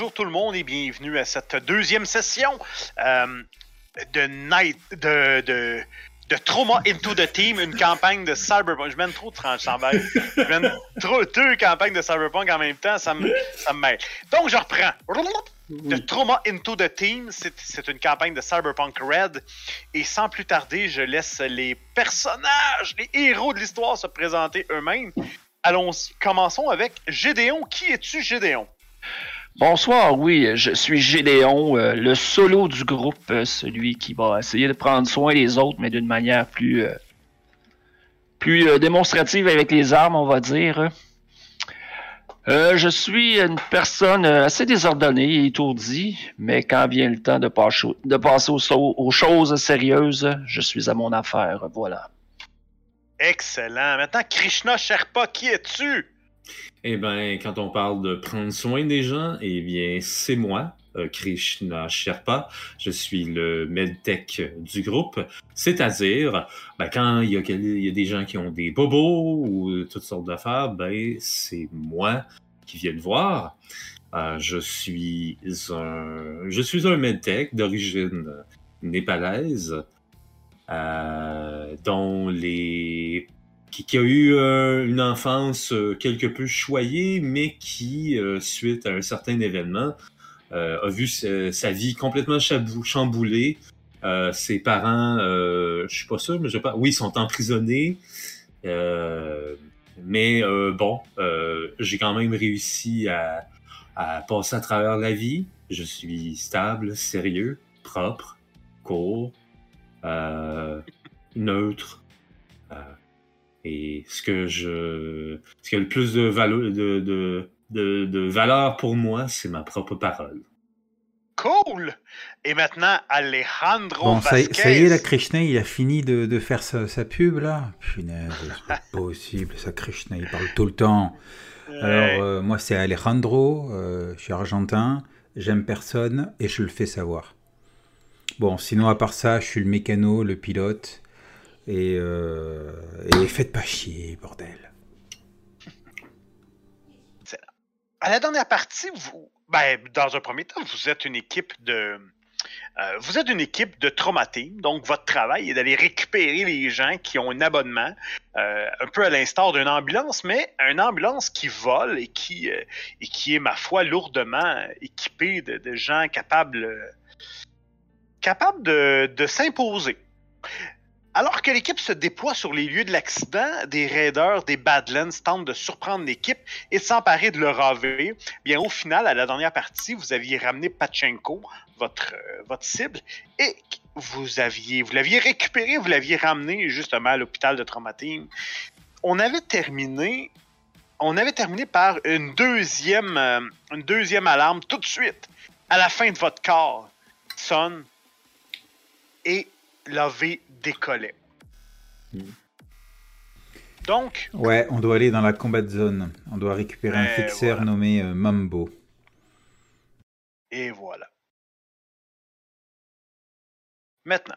Bonjour tout le monde et bienvenue à cette deuxième session euh, de Night de, de, de Trauma Into the Team, une campagne de Cyberpunk. Je mène trop de tranches en bas. Je mène trop, deux campagnes de Cyberpunk en même temps, ça me, ça me mêle. Donc, je reprends. De Trauma Into the Team, c'est c'est une campagne de Cyberpunk Red. Et sans plus tarder, je laisse les personnages, les héros de l'histoire se présenter eux-mêmes. Allons, commençons avec Gédéon. Qui es-tu, Gédéon? Bonsoir, oui, je suis Gédéon, euh, le solo du groupe, euh, celui qui va essayer de prendre soin des autres, mais d'une manière plus, euh, plus démonstrative avec les armes, on va dire. Je suis une personne assez désordonnée et étourdie, mais quand vient le temps de passer, aux choses sérieuses, je suis à mon affaire, voilà. Excellent. Maintenant, Krishna Sherpa, qui es-tu? Eh bien, quand on parle de prendre soin des gens, eh bien, c'est moi, euh, Krishna Sherpa. Je suis le medtech du groupe. C'est-à-dire, ben, quand il y, a, des gens qui ont des bobos ou toutes sortes d'affaires, ben, c'est moi qui viens le voir. Euh, je suis un, je suis un medtech d'origine népalaise, euh, dont les qui, a eu euh, une enfance euh, quelque peu choyée, mais qui, euh, suite à un certain événement, a vu sa, vie complètement chamboulée. Ses parents, je suis pas sûr, mais je sais pas. Oui, ils sont emprisonnés. Mais bon, j'ai quand même réussi à, passer à travers la vie. Je suis stable, sérieux, propre, court, neutre. Et ce que je, ce qui a le plus de valeur, de, de, de, de valeur pour moi, c'est ma propre parole. Cool! Et maintenant, Alejandro Bon, ça, y- Vasquez. ça y est, la Krishna, il a fini de, de faire sa, sa pub, là Punaise, c'est pas possible, ça, Krishna, il parle tout le temps. Ouais. Alors, euh, moi, c'est Alejandro, euh, je suis argentin, j'aime personne et je le fais savoir. Bon, sinon, à part ça, je suis le mécano, le pilote, et, euh, et faites pas chier, bordel. À la dernière partie, vous, ben, dans un premier temps, vous êtes une équipe de. euh, vous êtes une équipe de trauma team, donc votre travail est d'aller récupérer les gens qui ont un abonnement, euh, un peu à l'instar d'une ambulance, mais une ambulance qui vole et qui, euh, et qui est, ma foi, lourdement équipée de, gens capables, capables de s'imposer. Alors que l'équipe se déploie sur les lieux de l'accident, des raiders des Badlands tentent de surprendre l'équipe et de s'emparer de leur AV. Bien, au final, à la dernière partie, vous aviez ramené Pachenko, votre, euh, votre cible, et vous aviez, vous l'aviez récupéré, vous l'aviez ramené justement à l'hôpital de Trauma Team. On avait terminé, on avait terminé par une deuxième, euh, une deuxième alarme tout de suite à la fin de votre corps sonne et l'AV décollait. Mm. Donc, Ouais, on doit aller dans la combat zone. On doit récupérer un Ouais, fixeur voilà. nommé euh, Mambo. Et voilà. Maintenant,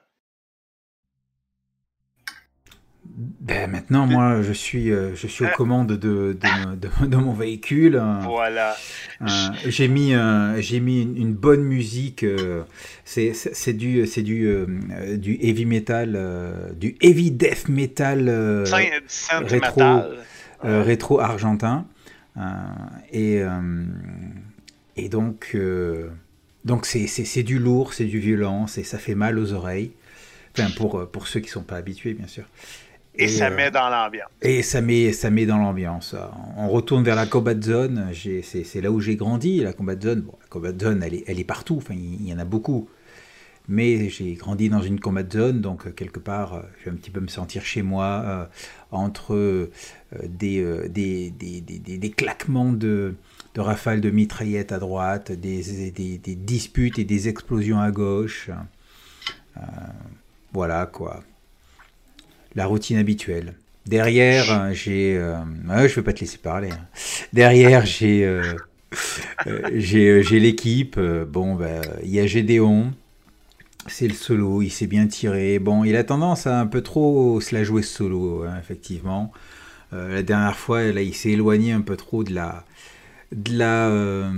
Ben, maintenant, moi, je suis, euh, je suis aux Ah. commandes de, de, de- de mon véhicule. Euh, voilà. euh, j'ai mis, euh, j'ai mis une, une bonne musique. c'est, du, c'est du, du heavy metal, du heavy death metal Saint- euh, rétro argentin. Et, et donc, donc c'est, du lourd, c'est du violent, ça fait mal aux oreilles. Enfin, pour, pour ceux qui sont pas habitués, bien sûr. Et, ça euh, met dans l'ambiance. Et ça met, ça met dans l'ambiance. On retourne vers la combat zone. C'est là où j'ai grandi, la combat zone. Bon, la combat zone, elle est, elle est partout. Enfin, il y en a beaucoup. Mais j'ai grandi dans une combat zone, donc euh, quelque part, euh, je vais un petit peu me sentir chez moi, euh, entre euh, des, euh, des, des, des, des- claquements de, de rafales de mitraillettes à droite, des, des, disputes et des explosions à gauche. Voilà quoi. La routine habituelle. Derrière, euh, j'ai. euh, ouais, je vais pas te laisser parler. hein. Derrière, j'ai. euh, euh, j'ai j'ai l'équipe. bon, bah, il y a Gédéon. C'est le solo. Il s'est bien tiré. Bon, il a tendance à un peu trop se la jouer solo, hein, effectivement. Euh, la dernière fois, là, il s'est éloigné un peu trop de la de la.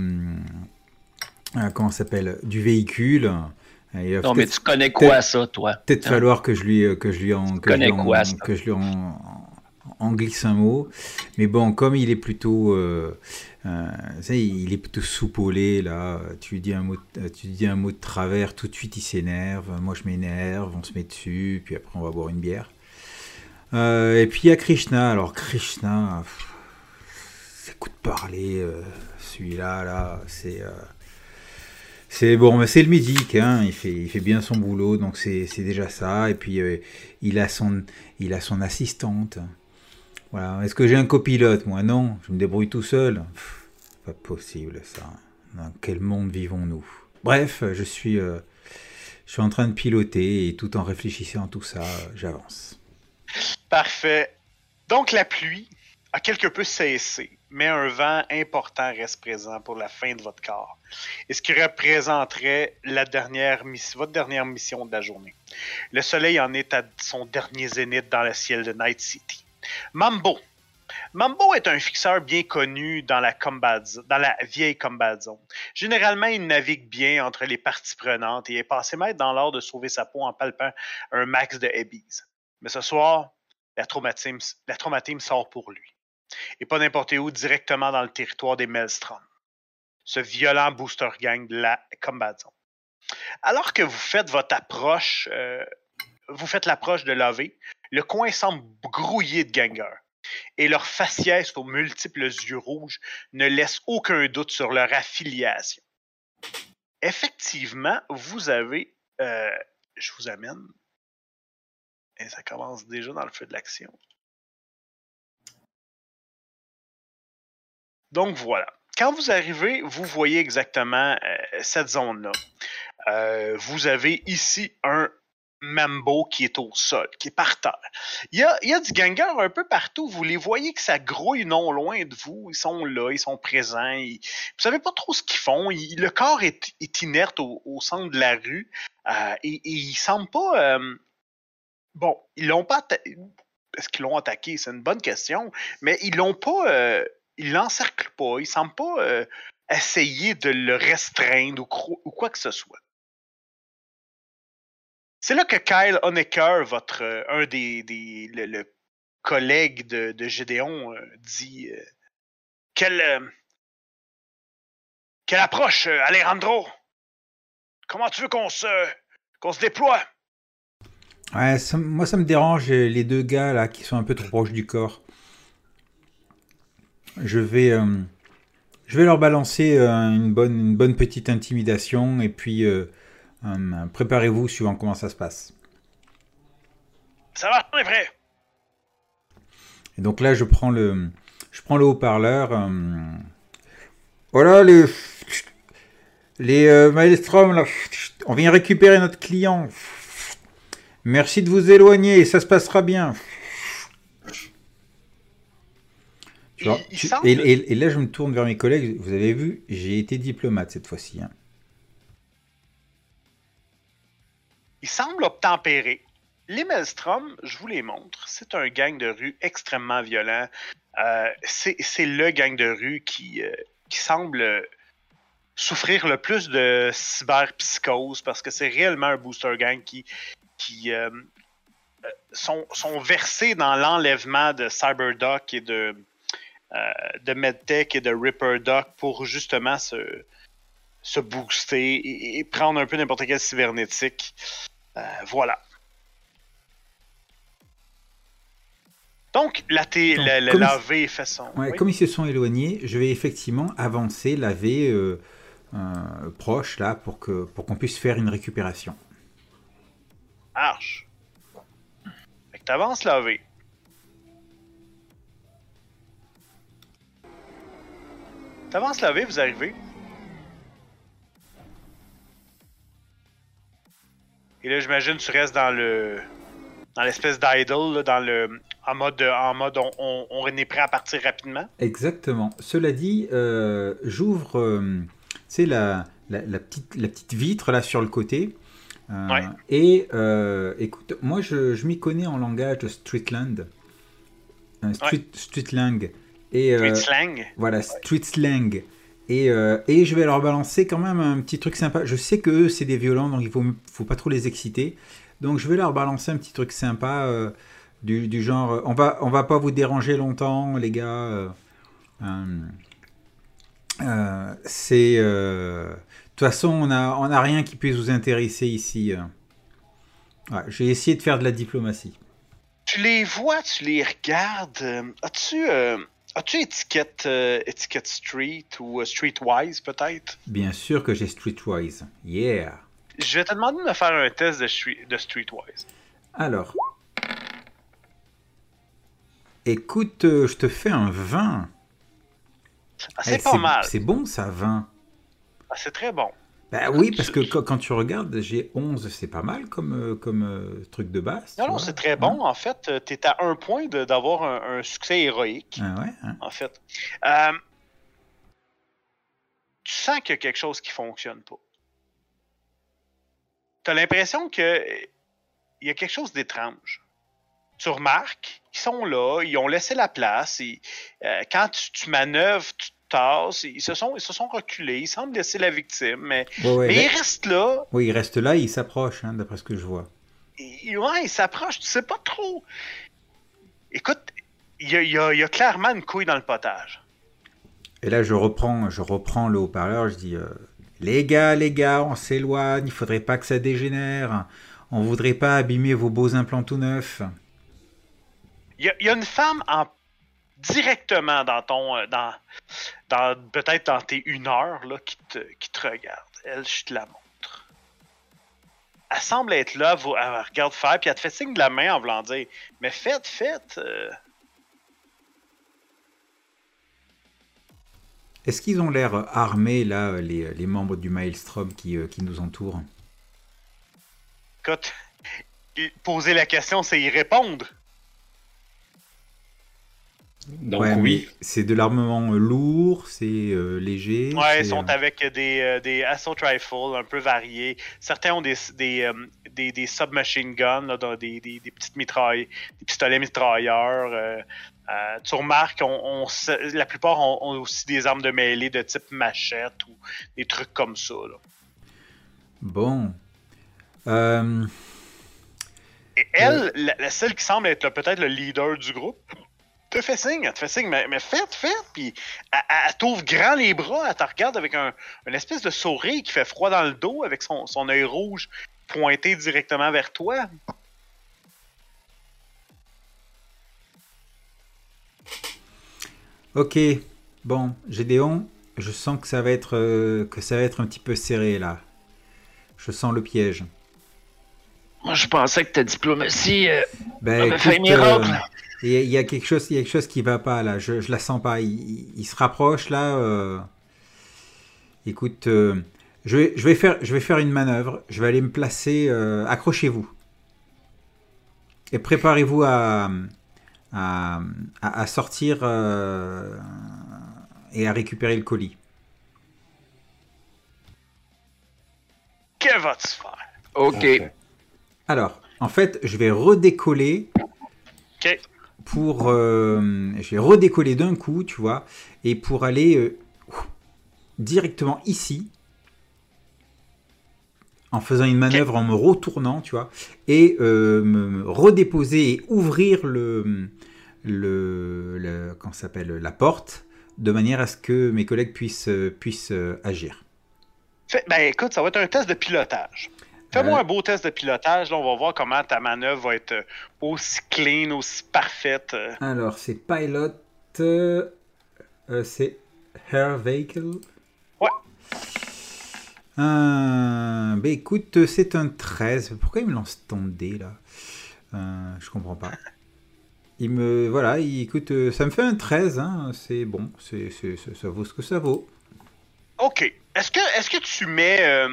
ah, comment s'appelle Du véhicule. Il Non, mais tu connais quoi, ça, toi? peut-être Hein? falloir que je lui, euh, que je lui en, que je lui en- quoi, ça? que je lui en, en glisse un mot. Mais bon, comme il est plutôt, euh, euh, il est plutôt soupolé là. Tu lui dis un mot, de- tu lui dis un mot de travers, tout de suite il s'énerve. Moi je m'énerve, on se met dessus, puis après on va boire une bière. Euh, et puis il y a Krishna. Alors Krishna, c'est coup de parler. euh, Celui-là, là, c'est. C'est bon, mais c'est le médic, hein, il, fait, il fait bien son boulot, donc c'est déjà ça. Et puis euh, il, a son, il a son assistante. Voilà. Est-ce que j'ai un copilote Moi, non. Je me débrouille tout seul. Pas possible, ça. Dans quel monde vivons-nous? Bref, je suis, euh, je suis en train de piloter et tout en réfléchissant à tout ça, j'avance. Parfait. Donc, la pluie a quelque peu cessé, mais un vent important reste présent pour la fin de votre corps. Et ce qui représenterait la dernière votre dernière mission de la journée. Le soleil en est à son dernier zénith dans le ciel de Night City. Mambo. Mambo est un fixeur bien connu dans la, combat, dans la vieille combat zone. Généralement, il navigue bien entre les parties prenantes et est passé maître dans l'art de sauver sa peau en palpant un max de Hebbies. Mais ce soir, la la traumatisme sort pour lui. Et pas n'importe où, directement dans le territoire des Maelstrom. Ce violent booster gang de la Combat Zone. Alors que vous faites votre approche, euh, vous faites l'approche de l'AV, le coin semble grouillé de gangers. Et leur faciès aux multiples yeux rouges ne laisse aucun doute sur leur affiliation. Effectivement, vous avez. euh, je vous amène. Et ça commence déjà dans le feu de l'action. Donc voilà. Quand vous arrivez, vous voyez exactement euh, cette zone-là. Euh, vous avez ici un Mambo qui est au sol, qui est par terre. Il y a, du ganger un peu partout. Vous les voyez que ça grouille non loin de vous. Ils sont là, ils sont présents. Ils- vous savez pas trop ce qu'ils font. Le corps est, inerte au, centre de la rue. Euh, et, et ils semblent pas. bon, ils l'ont pas. Est-ce qu'ils l'ont attaqué? C'est une bonne question. Mais ils l'ont pas. Ils l'encerclent pas. Ils semblent pas euh, essayer de le restreindre ou, quoi que ce soit. C'est là que Kyle Honecker, votre euh, un des, des de, Gédéon, euh, dit quelle quelle approche, Alejandro? Comment tu veux qu'on se qu'on se déploie moi ça me dérange les deux gars là qui sont un peu trop proches du corps. Je vais, euh, je vais leur balancer euh, une, bonne, une bonne petite intimidation et puis euh, préparez-vous suivant comment ça se passe. Ça va, on est prêt. Et donc là je prends le, je prends le haut-parleur. voilà les, les euh, Maelstrom là, on vient récupérer notre client. Merci de vous éloigner, ça se passera bien. Tu vois, Il- il tu- semble- et, et- et là, je me tourne vers mes collègues. Vous avez vu, j'ai été diplomate cette fois-ci. hein. Il semble obtempérer. Les Maelstrom, je vous les montre, c'est un gang de rue extrêmement violent. Euh, c'est le gang de rue qui, euh, qui semble euh, souffrir le plus de cyberpsychose parce que c'est réellement un booster gang qui, qui euh, sont, sont versés dans l'enlèvement de Cyberdoc et de, de MedTech et de RipperDoc pour justement se, se booster et, et prendre un peu n'importe quel cybernétique. Euh, voilà. Donc, la, T, Donc, la, la, la V fait son. Ouais, oui. Comme ils se sont éloignés, je vais effectivement avancer, laver euh, euh, proche là pour que pour qu'on puisse faire une récupération. marche. Fait que t'avances la V. T'avances la V, vous arrivez. Et là, j'imagine tu restes dans le. dans l'espèce d'idle, dans le. En mode, en mode on, on, on est prêt à partir rapidement. Exactement. Cela dit, euh, j'ouvre, euh, tu sais, la, la, la petite, la petite vitre là sur le côté. Euh, Ouais. Et euh, écoute, moi je, je m'y connais en langage de Streetland, euh, street, Streetlang. Et, euh, slang. Voilà, street slang. Et, euh, et je vais leur balancer quand même un petit truc sympa. Je sais que eux, c'est des violents, donc il faut, faut pas trop les exciter. Donc je vais leur balancer un petit truc sympa euh, du, du genre on va, on va pas vous déranger longtemps, les gars. c'est. De toute façon, on a, on a rien qui puisse vous intéresser ici. Ouais, J'ai essayé de faire de la diplomatie. Tu les vois, tu les regardes. As-tu as-tu étiquette, euh, étiquette street ou euh, streetwise peut-être? Bien sûr que j'ai Streetwise. Yeah! Je vais te demander de me faire un test de, street- de streetwise. Alors. Écoute, euh, je te fais un 20. Ah, c'est Eh, pas mal. C'est bon ça, 20. Ah, c'est très bon. Bah oui, parce que quand, tu regardes, j'ai 11, c'est pas mal comme, euh, comme euh, truc de base. Non, non, c'est très bon. En fait, tu es à un point d'avoir un, un succès héroïque. Ah ouais, hein. En fait. Euh, tu sens qu'il y a quelque chose qui fonctionne pas. Tu as l'impression que il y a quelque chose d'étrange. Tu remarques, ils sont là, ils ont laissé la place. euh, quand tu, tu manœuvres, tu tasses, ils se sont, ils se sont reculés, ils semblent laisser la victime, mais, Ouais, ouais, mais là- ils restent là, oui, il reste là, il s'approche, hein, d'après ce que je vois. il, ouais, il s'approche, tu sais pas trop. Écoute, il y a, il y a- il y a clairement une couille dans le potage. Et là, je reprends, je reprends le haut-parleur, je dis euh, Les gars, les gars, on s'éloigne, il faudrait pas que ça dégénère. On voudrait pas abîmer vos beaux implants tout neufs. Il y, y a une femme en, directement dans ton. euh, dans, dans Peut-être dans tes une heure là, qui, te, qui te regarde. Elle, je te la montre. Elle semble être là, elle regarde faire, puis elle te fait signe de la main en voulant dire Mais faites, faites. euh. Est-ce qu'ils ont l'air armés, là, les, les membres du Maelstrom qui, euh, qui nous entourent? Écoute, poser la question, c'est y répondre. Donc Ouais, oui. C'est de l'armement euh, lourd, c'est euh, léger. Ouais, ils sont euh, avec des, euh, des assault rifles un peu variés. Certains ont des, des, euh, des, des submachine guns, là, dans des, des, des petites mitrailles, des pistolets mitrailleurs. euh, euh, tu remarques, on, la plupart ont, ont aussi des armes de mêlée de type machette ou des trucs comme ça. là. Bon. Euh, Et elle, la, la seule qui semble être peut-être le leader du groupe, te fait signe, elle te fait signe, mais, faites, faites, puis elle, elle- elle t'ouvre grand les bras, elle te regarde avec un, une espèce de sourire qui fait froid dans le dos, avec son, son œil rouge pointé directement vers toi. Ok. Bon, Gédéon, je sens que ça va être euh, que ça va être un petit peu serré là. Je sens le piège. Moi, je pensais que ta diplomatie euh, Ben, avait fait un écoute, miracle. euh, Il y, a- il y a quelque chose, il y a quelque chose qui va pas là. Je, je la sens pas. Il, il- il se rapproche là. euh. Écoute, euh, je vais, je vais faire, je vais faire une manœuvre. Je vais aller me placer. euh, Accrochez-vous et préparez-vous à, à, à- à sortir euh, et à récupérer le colis. Que vas-tu faire? Ok. Parfait. Alors, en fait, je vais redécoller Ok. pour. euh, je vais redécoller d'un coup, tu vois, et pour aller euh, directement ici, en faisant une manœuvre, en me retournant, tu vois, et euh, me, redéposer et ouvrir le. le, le s'appelle La porte, de manière à ce que mes collègues puissent, puissent agir. Fait- ben écoute, ça va être un test de pilotage. Fais-moi Euh. un beau test de pilotage, là, on va voir comment ta manœuvre va être euh, aussi clean, aussi parfaite. euh. Alors, c'est Pilot. euh, c'est Air Vehicle. Ouais. Euh, bah écoute, c'est un 13. Pourquoi il me lance ton dé là? Euh, Je comprends pas. Il me. Voilà, il, écoute, ça me fait un 13. Hein, c'est bon, c'est, ça vaut ce que ça vaut. OK. Est-ce que, est-ce que tu mets. euh,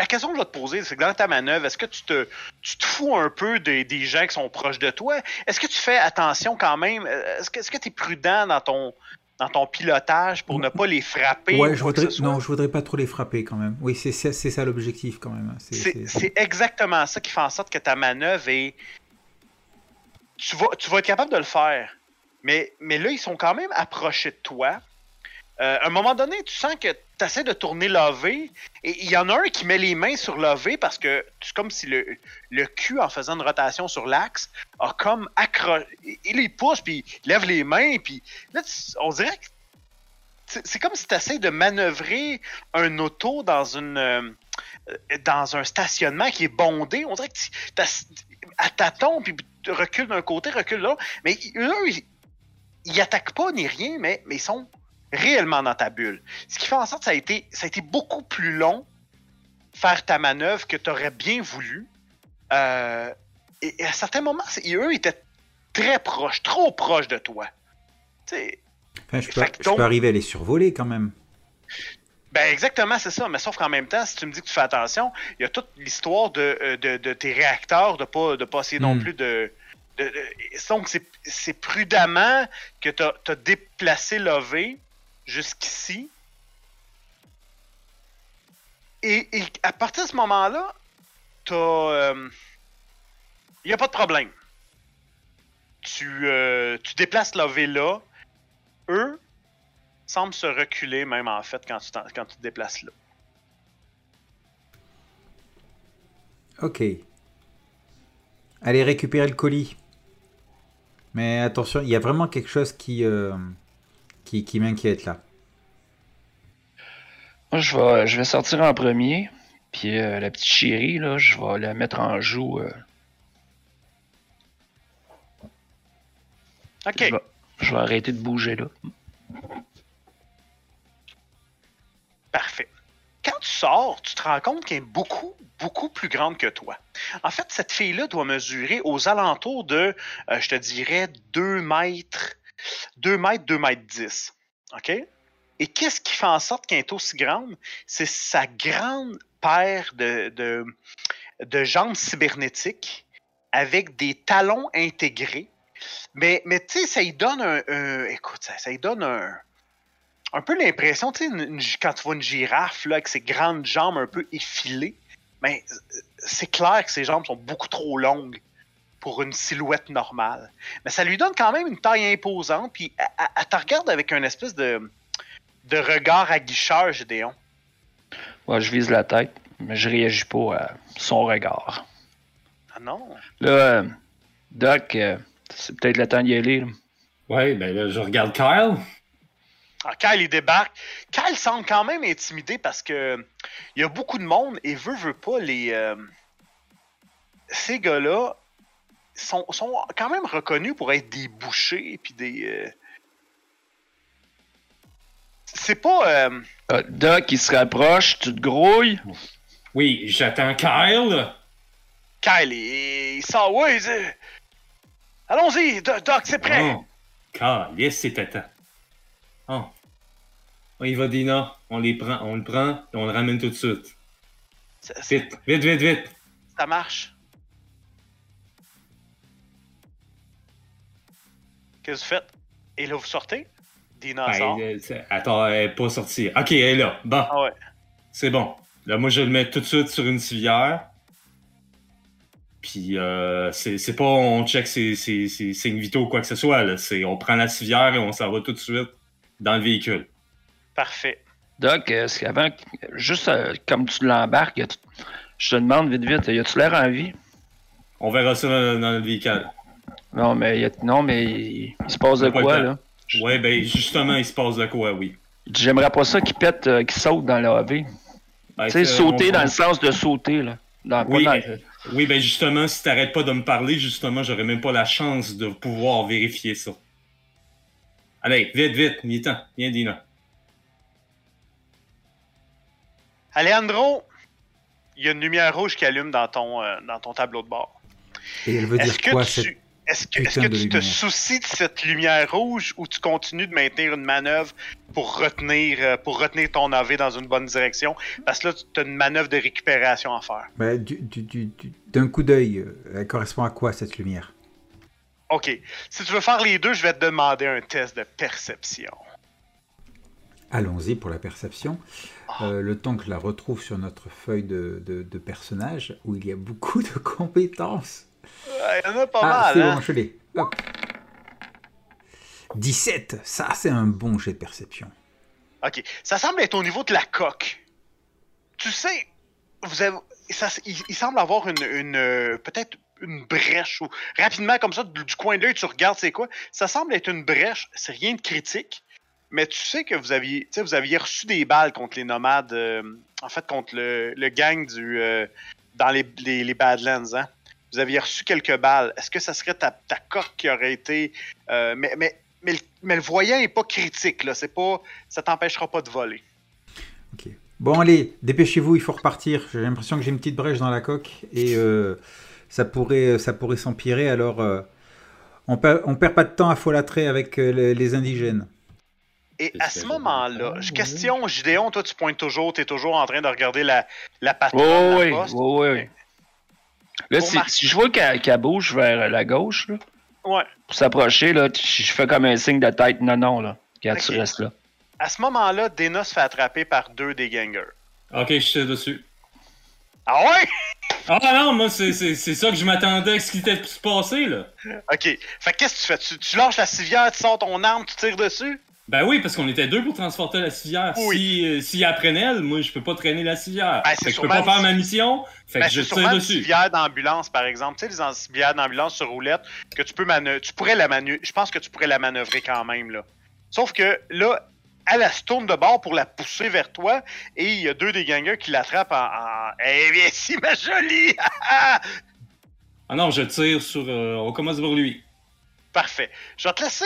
La question que je vais te poser, c'est que dans ta manœuvre, est-ce que tu te, tu te fous un peu des, des gens qui sont proches de toi? Est-ce que tu fais attention quand même? Est-ce que est-ce que tu es prudent dans ton, dans ton pilotage pour ne pas les frapper? Ouais, ou je voudrais, soit? non, je voudrais pas trop les frapper quand même. Oui, c'est, c'est ça l'objectif quand même. hein. C'est exactement ça qui fait en sorte que ta manœuvre est. Tu vas, tu vas être capable de le faire. Mais, mais là, ils sont quand même approchés de toi. Euh, à un moment donné, tu sens que tu essaies de tourner l'AV et il y en a un qui met les mains sur l'AV parce que c'est comme si le, le cul, en faisant une rotation sur l'axe, a comme accroché. Il, il pousse, puis il lève les mains, puis là, on dirait que c'est comme si tu essaies de manœuvrer un auto dans une euh, dans un stationnement qui est bondé. On dirait que tu à tâtons, puis tu recules d'un côté, recule de l'autre. Mais eux, ils, ils attaquent pas ni rien, mais, mais ils sont réellement dans ta bulle. Ce qui fait en sorte que ça a été, ça a été beaucoup plus long faire ta manœuvre que tu aurais bien voulu. Euh, et, et à certains moments, eux étaient très proches, trop proches de toi. Tu sais, Enfin, je, peux, je donc- peux arriver à les survoler quand même. Ben exactement, c'est ça. Mais sauf qu'en même temps, si tu me dis que tu fais attention, il y a toute l'histoire de, euh, de, de tes réacteurs, de pas de pas essayer non Hmm. plus de. donc c'est c'est prudemment que tu as, déplacé l'OV jusqu'ici. Et, à partir de ce moment-là, t'as. Il n'y a pas de problème. Tu, euh, tu déplaces l'OV là. Eux, semble se reculer même en fait quand tu, quand tu te déplaces là. Ok. Allez récupérer le colis. Mais attention, il y a vraiment quelque chose qui, euh, qui, qui m'inquiète là. Moi, je vais, je vais sortir en premier. Puis euh, la petite chérie, là, je vais la mettre en joue. euh, Ok. je, vais, je vais arrêter de bouger là. Parfait. Quand tu sors, tu te rends compte qu'elle est beaucoup, beaucoup plus grande que toi. En fait, cette fille-là doit mesurer aux alentours de, euh, je te dirais, 2 mètres, 2 mètres, 2 mètres 10. OK? Et qu'est-ce qui fait en sorte qu'elle est aussi grande? C'est sa grande paire de, de, jambes cybernétiques avec des talons intégrés. Mais, mais tu sais, ça lui donne un, écoute, ça, ça lui donne un, un peu l'impression, tu sais, quand tu vois une girafe là, avec ses grandes jambes un peu effilées, mais euh, c'est clair que ses jambes sont beaucoup trop longues pour une silhouette normale. Mais ça lui donne quand même une taille imposante, puis elle, te regarde avec un espèce de, de regard aguicheur, Gédéon. Ouais, je vise la tête, mais je réagis pas à son regard. Ah non? Là, euh, Doc, euh, c'est peut-être le temps d'y aller. là. Ouais, ben là, je regarde Kyle. Ah, Kyle, il débarque. Kyle semble quand même intimidé parce que il y a beaucoup de monde et veut, veut pas les. euh, ces gars-là sont, sont quand même reconnus pour être des bouchers puis des. euh, C'est pas. euh, Ah, Doc, il se rapproche, tu te grouilles? Oui, j'attends Kyle. Kyle, il, il sort. Ouais, allons-y, Do- Doc, c'est prêt. Oh, Kyle, yes, c'est temps. Oh. On y va, Dina. On les prend, on le prend et on le ramène tout de suite. Ça- Vite, vite, vite, vite. ça marche. Qu'est-ce que vous faites? Et là, vous sortez? Dina Ben, euh, attends, elle est pas sortie. Ok, elle est là. Bon, Ah ouais. c'est bon. Là, moi, je le mets tout de suite sur une civière. Puis, euh, c'est pas on check ses, ses, ses signes vitaux ou quoi que ce soit. Là. C'est on prend la civière et on s'en va tout de suite dans le véhicule. Parfait. Doc, est-ce qu'avant, juste euh, comme tu l'embarques, je te demande vite, vite, y a-tu l'air en vie? On verra ça dans, dans le véhicule. Non, mais, y a- non, mais il, il se passe de quoi, là? Ouais, ben, justement, il se passe de quoi, oui. J'aimerais pas ça qu'il pète, euh, qu'il saute dans la AV. Ben, Tu sais, c'est- sauter on- dans le sens de sauter, là. Dans, Oui, dans- euh, Oui, ben justement, si t'arrêtes pas de me parler, justement, j'aurais même pas la chance de pouvoir vérifier ça. Allez, vite, vite, il est temps. Viens, Dina. Alejandro, il y a une lumière rouge qui allume dans ton, euh, dans ton tableau de bord. Et elle veut dire Est-ce que, quoi tu, cette... est-ce que, tu te soucies de cette lumière rouge ou tu continues de maintenir une manœuvre pour retenir, euh, pour retenir ton AV dans une bonne direction? Parce que là, tu as une manœuvre de récupération à faire. Du- du- du- du- D'un coup d'œil, euh, elle correspond à quoi cette lumière? OK. Si tu veux faire les deux, je vais te demander un test de perception. Allons-y pour la perception. Euh, le temps que je la retrouve sur notre feuille de, de- de personnage, où il y a beaucoup de compétences. Il y en a pas ah, mal, c'est hein? bon, je l'ai. Hop. 17, ça c'est un bon jet de perception. Ok. Ça semble être au niveau de la coque. Tu sais, vous avez, ça, il, il semble avoir une, une euh, peut-être une brèche ou rapidement comme ça du, du coin de l'œil tu regardes c'est quoi. Ça semble être une brèche. C'est rien de critique. Mais tu sais que vous aviez, tu sais, vous aviez reçu des balles contre les nomades, euh, en fait contre le, le gang du euh, dans les, les, les Badlands, hein. Vous aviez reçu quelques balles. Est-ce que ça serait ta, ta coque qui aurait été, euh, mais, mais, mais, le, mais le voyant est pas critique là. C'est pas, ça t'empêchera pas de voler. Ok. Bon, allez, dépêchez-vous, il faut repartir. J'ai l'impression que j'ai une petite brèche dans la coque et euh, ça pourrait, ça pourrait s'empirer. Alors, euh, on, perd, on perd pas de temps à folâtrer avec euh, les, les indigènes. Et à ce moment-là, j'avais je question Gideon, toi tu pointes toujours, tu es toujours en train de regarder la, la patronne, Oh, la oui, poste. oui, oui. Là, si, je vois qu'elle bouge vers la gauche, là, Ouais. pour s'approcher, là, je fais comme un signe de tête. Non, non, là. Regarde, Ok. tu restes là. À ce moment-là, Dena se fait attraper par deux des gangers. Ok, je suis dessus. Ah ouais? Ah non, moi, c'est c'est- c'est ça que je m'attendais à ce qui était pu se passer, là. Ok. Fait que qu'est-ce que tu fais? Tu, tu lâches la civière, tu sors ton arme, tu tires dessus? Ben oui, parce qu'on était deux pour transporter la civière. Oui. Si, euh, apprenne elle, moi, je peux pas traîner la civière. Ben, c'est fait que je peux pas faire une- ma mission. Fait Ben, que je tire une dessus. civière d'ambulance, par exemple. Tu sais, les civières d'ambulance sur roulette, que tu peux manœuvrer. Tu pourrais la manœuvrer. Je pense que tu pourrais la manœuvrer quand même, là. Sauf que là, elle, elle se tourne de bord pour la pousser vers toi, et il y a deux des gangers qui l'attrapent en. en... Eh bien, si, ma jolie! Ah non, je tire sur. euh, on commence par lui. Parfait. Je vais te laisser.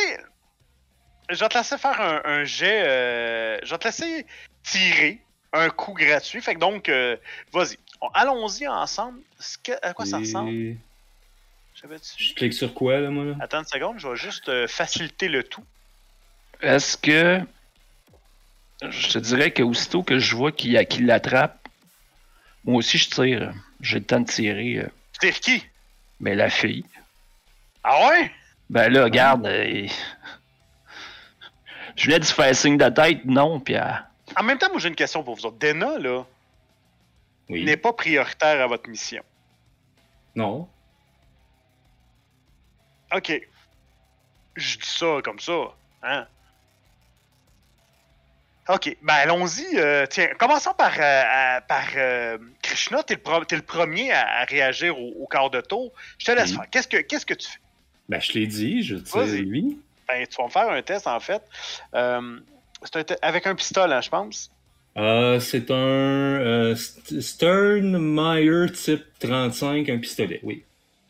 Je vais te laisser faire un, un jet. euh, Je vais te laisser tirer un coup gratuit. Fait que donc, euh, vas-y. On- Allons-y ensemble. Ce que- à quoi ça ressemble? Je clique sur quoi, là, moi, là? Attends une seconde, je vais juste euh, faciliter le tout. Est-ce que. Je te dirais que aussitôt que je vois qu'il y a- qu'il l'attrape, moi aussi je tire. J'ai le temps de tirer. euh, Tu tires qui? Mais la fille. Ah ouais? Ben là, regarde. euh, Je voulais te faire signe de tête, non, puis elle- En même temps, moi j'ai une question pour vous autres. Dena, là, Oui. n'est pas prioritaire à votre mission. Non. Ok. Je dis ça comme ça. Hein? Ok, ben allons-y. euh, tiens, commençons par, euh, à- par euh, Krishna. T'es le, le premier à, à réagir au, au quart de tour. Je te laisse Oui. faire. Qu'est-ce que, qu'est-ce que tu fais? Ben, je l'ai dit, je tire Vas-y. lui. Ben, tu vas me faire un test, en fait. Euh, c'est un te- avec un pistolet, hein, je pense. Euh, c'est un euh, St- Sternmeyer type 35, un pistolet, oui.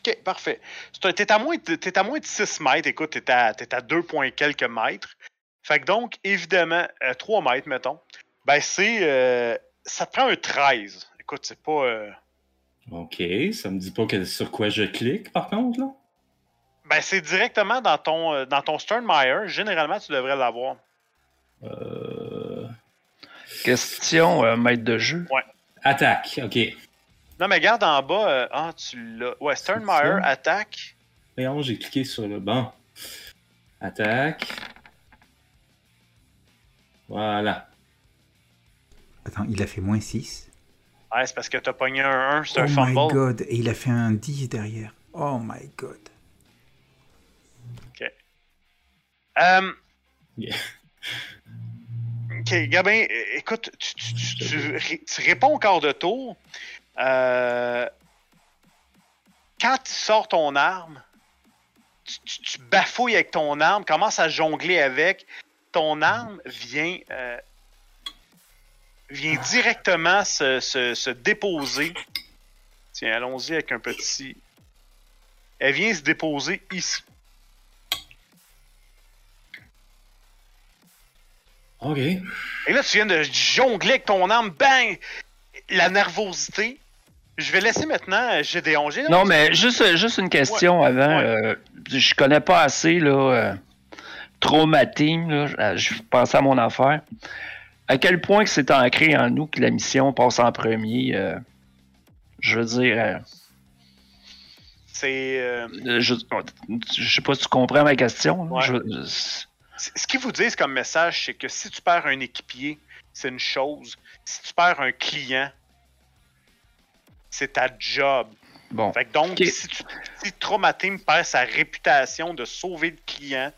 Ok, parfait. T'es à, moins de- t'es à moins de 6 mètres. Écoute, t'es à, t'es à 2 points quelques mètres. Fait que donc, évidemment, euh, 3 mètres, mettons. Ben, c'est. euh, ça te prend un 13. Écoute, c'est pas. Ok, ça me dit pas que- sur quoi je clique, par contre, là? Ben, c'est directement dans ton, euh, dans ton Sternmeyer. Généralement, tu devrais l'avoir. Euh... Question, euh, maître de jeu. Attaque, ok. Non, mais regarde en bas. euh, ah, tu l'as. Ouais, Sternmeyer, attaque. Voyons, j'ai cliqué sur le banc. Attaque. Voilà. Attends, il a fait moins 6. Ouais, c'est parce que t'as pogné un 1, c'est Oh un my fumble. god, et il a fait un 10 derrière. Oh my god. Euh, Yeah. Ok, Gabin, écoute, tu, tu, tu, tu ré- tu réponds au quart de tour. Euh, quand tu sors ton arme, tu, bafouilles avec ton arme, commences à jongler avec. Ton arme vient, euh, vient directement se, se- se déposer. Tiens, allons-y avec un petit. Elle vient se déposer ici. Ok. Et là, tu viens de jongler avec ton arme, bang! La nervosité. Je vais laisser maintenant euh, Gédéon. Gédéon, Non, mais juste, juste une question avant. Ouais. euh, je connais pas assez là, euh, trop ma team. Là, Euh, je pensais à mon affaire. À quel point que c'est ancré en nous que la mission passe en premier. euh, je veux dire, euh, C'est. euh, euh, je, je sais pas si tu comprends ma question. Ouais. Je- ce qu'ils vous disent comme message, c'est que si tu perds un équipier, c'est une chose. Si tu perds un client, c'est ta job. bon. Fait que donc, si, tu, si Trauma Team perd sa réputation de sauver le client,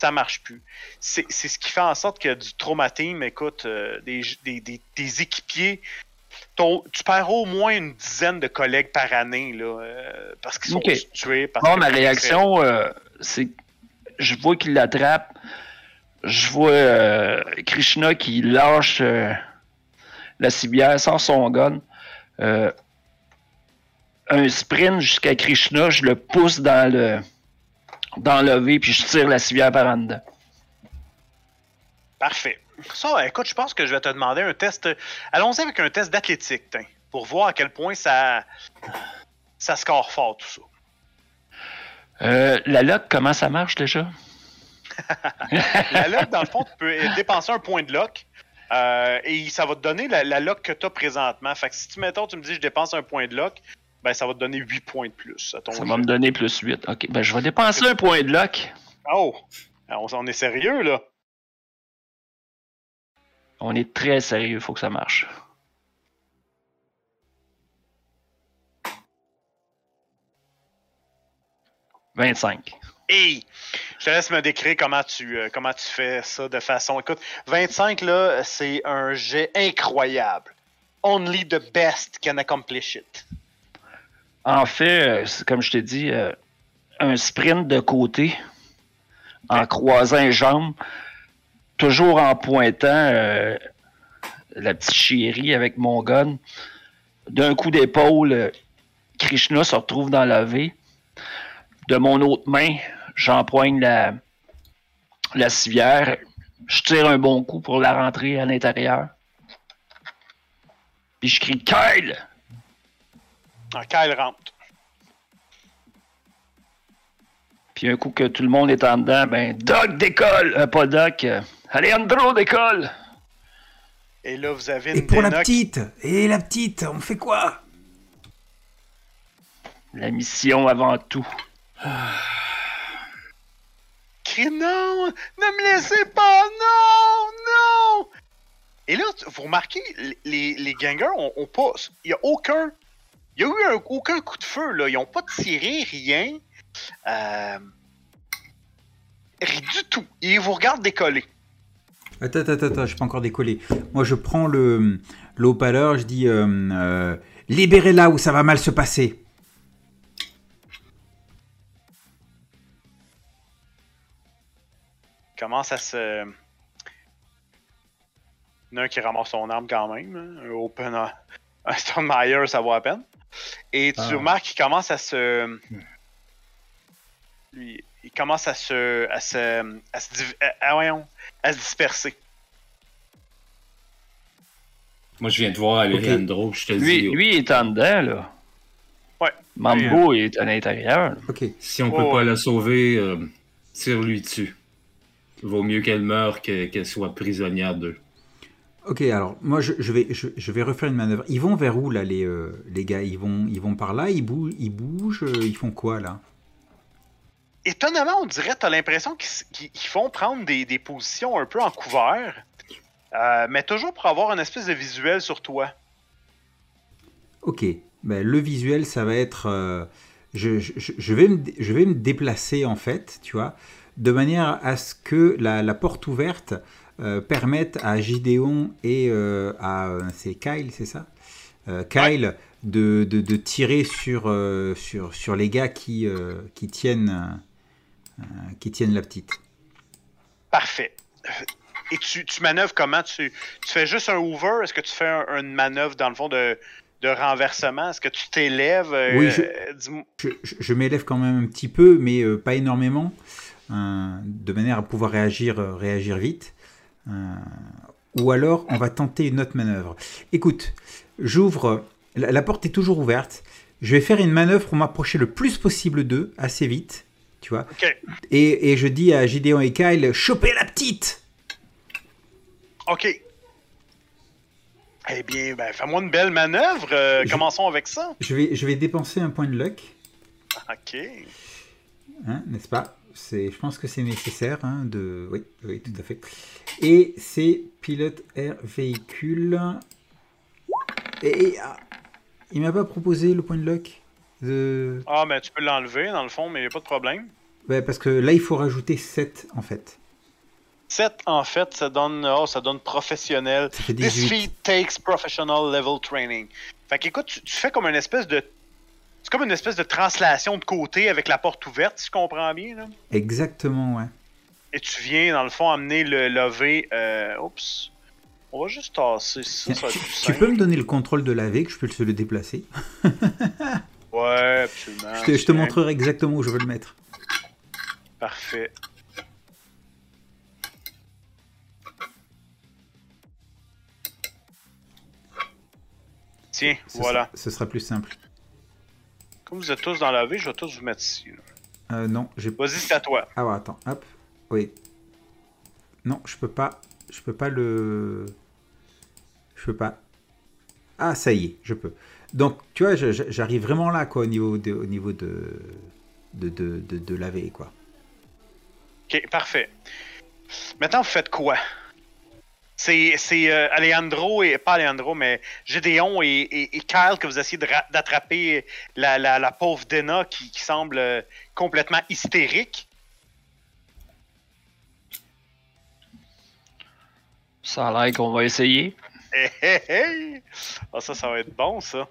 ça marche plus. C'est c'est ce qui fait en sorte que du traumatisme, écoute, euh, des, des, des, des équipiers, ton- tu perds au moins une dizaine de collègues par année, là, euh, parce qu'ils sont tués. Parce Bon, que- ma réaction, euh, c'est je vois qu'il l'attrape. Je vois euh, Krishna qui lâche euh, la cibière, sort son gun. Euh, un sprint jusqu'à Krishna, je le pousse dans le dans le V, puis je tire la cibière par en dedans. Parfait. Ça, écoute, je pense que je vais te demander un test. Allons-y avec un test d'athlétique, pour voir à quel point ça, ça score fort, tout ça. Euh, la lock, comment ça marche déjà? La lock, dans le fond, tu peux dépenser un point de lock. euh, et ça va te donner la, la lock que tu as présentement. Fait que si tu, mettons, tu me dis je dépense un point de lock, ben ça va te donner 8 points de plus à ton Ça va me donner plus 8. Ok, ben je vais dépenser un point de lock. Oh! On, on est sérieux, là? On est très sérieux, faut que ça marche. « 25. Hey! Je te laisse me décrire comment tu, euh, comment tu fais ça de façon. Écoute, 25, là, c'est un jet incroyable. Only the best can accomplish it. En fait, euh, comme je t'ai dit, euh, un sprint de côté, en croisant les jambes, toujours en pointant euh, la petite chérie avec mon gun. D'un coup d'épaule, Krishna se retrouve dans la V. De mon autre main, j'empoigne la, la civière. Je tire un bon coup pour la rentrer à l'intérieur. Puis je crie Kyle! Ah, Kyle rentre. Puis un coup que tout le monde est en dedans, ben Doc décolle! Euh, pas Doc, euh, Alejandro décolle! Et là, vous avez une Et pour la petite Et la petite, on fait quoi? La mission avant tout. Crie non! Ne me laissez pas! Non! Non! Et là, vous remarquez, les, gangers ont, pas. Il n'y a aucun. Il y a eu un- aucun coup de feu, là. Ils n'ont pas tiré rien. Euh, du tout. Ils vous regardent décoller. Attends, attends, attends, je peux encore décoller. Moi, je prends le l'eau-pâleur, je dis euh, euh, libérez-la ou ça va mal se passer. Commence à se. Il y en a un qui ramasse son arme quand même. hein. Un open. Un Stonemeyer, ça vaut à peine. Et tu Ah. remarques qu'il commence à se. Lui, il commence à se. à se. à se, div- à- à- voyons, à se disperser. Moi, je viens de voir Alejandro, je te Lui, dis, lui il est en dedans, là. Ouais. Mambo est à l'intérieur. Ok. si on Oh, peut ouais. pas la sauver, euh, tire-lui dessus. Vaut mieux qu'elle meure que- qu'elle soit prisonnière d'eux. Ok, alors moi je, je vais, je, je vais refaire une manœuvre. Ils vont vers où là les, euh, les gars? Ils vont, ils vont par là, ils bougent, ils, bougent, euh, ils font quoi là? Étonnamment, on dirait, t'as l'impression qu'ils font prendre des, des positions un peu en couvert. euh, mais toujours pour avoir une espèce de visuel sur toi. Ok, ben, le visuel ça va être... euh, je, je- je vais me, je vais me déplacer en fait, tu vois, de manière à ce que la, la porte ouverte euh, permette à Gideon et euh, à... C'est Kyle, c'est ça? Euh, Kyle de, de, de tirer sur, sur, sur les gars qui, qui, tiennent, qui tiennent la petite. Parfait. Et tu, tu manœuvres comment? Tu, tu fais juste un hoover Est-ce que tu fais un- une manœuvre dans le fond de, de renversement? Est-ce que tu t'élèves Oui, je- je, je- m'élève quand même un petit peu, mais pas énormément, de manière à pouvoir réagir, euh, réagir vite. Euh, ou alors, on va tenter une autre manœuvre. Écoute, j'ouvre, la, la porte est toujours ouverte. Je vais faire une manœuvre pour m'approcher le plus possible d'eux, assez vite, tu vois. Et, et je dis à Gideon et Kyle, chopez la petite Ok. Eh bien, ben, fais-moi une belle manœuvre. euh, Je- Commençons avec ça. je vais, je vais dépenser un point de luck, Ok. hein, n'est-ce pas? Je pense que c'est nécessaire. hein, de... oui, oui, tout à fait. Et c'est pilote air véhicule. Et, ah, il m'a pas proposé le point de luck de... Ah, mais tu peux l'enlever dans le fond, mais il a pas de problème. Ouais, parce que là, il faut rajouter 7 en fait. 7, en fait, ça donne, oh, ça donne professionnel. Ça fait This 18. feat takes professional level training. Fait qu'écoute, tu, tu fais comme une espèce de. C'est comme une espèce de translation de côté avec la porte ouverte, si je comprends bien. Là. Exactement, ouais. Et tu viens, dans le fond, amener le lever. Euh, oups. On va juste tasser ça, ça tu, peux me donner le contrôle de laver, que je peux se le déplacer? Ouais, absolument. Je te, je te tiens. montrerai exactement où je veux le mettre. Parfait. Tiens, Ce voilà. Sera, ce sera plus simple. Comme vous êtes tous dans la vie, je vais tous vous mettre ici. là. Euh, non, j'ai Vas-y, c'est à toi. Ah ouais, attends, hop. Oui. Non, je peux pas. Je peux pas le. Je peux pas. Ah, ça y est, je peux. Donc, tu vois, j'arrive vraiment là, quoi, au niveau de, au niveau de, de, de, de, de laver, quoi. Ok, parfait. Maintenant, vous faites quoi? C'est euh, Alejandro et pas Alejandro, mais Gédéon et, et, et Kyle que vous essayez d'attraper la, la, la pauvre Dena qui, qui semble euh, complètement hystérique. Ça a l'air qu'on va essayer. Hé, hé, hé! Ah, ça, ça va être bon, ça.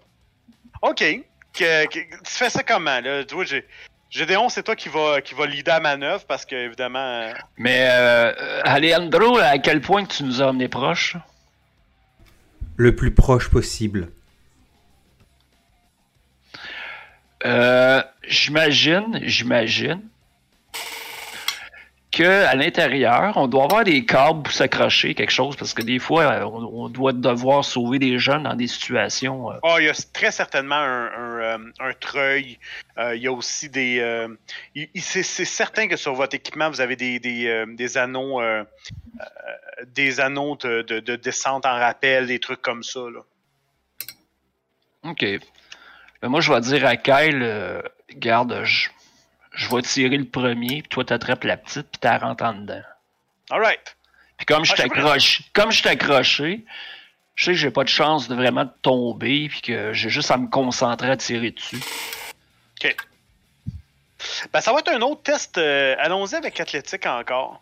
Ok. Que- que- tu fais ça comment, là? Tu vois, Gédéon, c'est toi qui va, qui va leader la manœuvre parce que, évidemment. euh, Mais, euh, Alejandro, à quel point tu nous as emmenés proches? Le plus proche possible. Euh, j'imagine, j'imagine à l'intérieur, on doit avoir des câbles pour s'accrocher, quelque chose, parce que des fois, euh, on, on doit devoir sauver des jeunes dans des situations. euh, Ah, il y a très certainement un, un, euh, un treuil. Euh, il y a aussi des. euh, c'est, certain que sur votre équipement, vous avez des, des, des anneaux, des anneaux de, de- de descente en rappel, des trucs comme ça. Là. OK. Ben, moi, je vais dire à Kyle, garde, je, je vais tirer le premier, puis toi, t'attrapes la petite, puis t'as rentres en dedans. All right. Puis comme je Ah, t'accroche, comme je t'accroché, je sais que j'ai pas de chance de vraiment tomber, puis que j'ai juste à me concentrer à tirer dessus. OK. Ben, ça va être un autre test. euh, allons-y avec athlétique encore.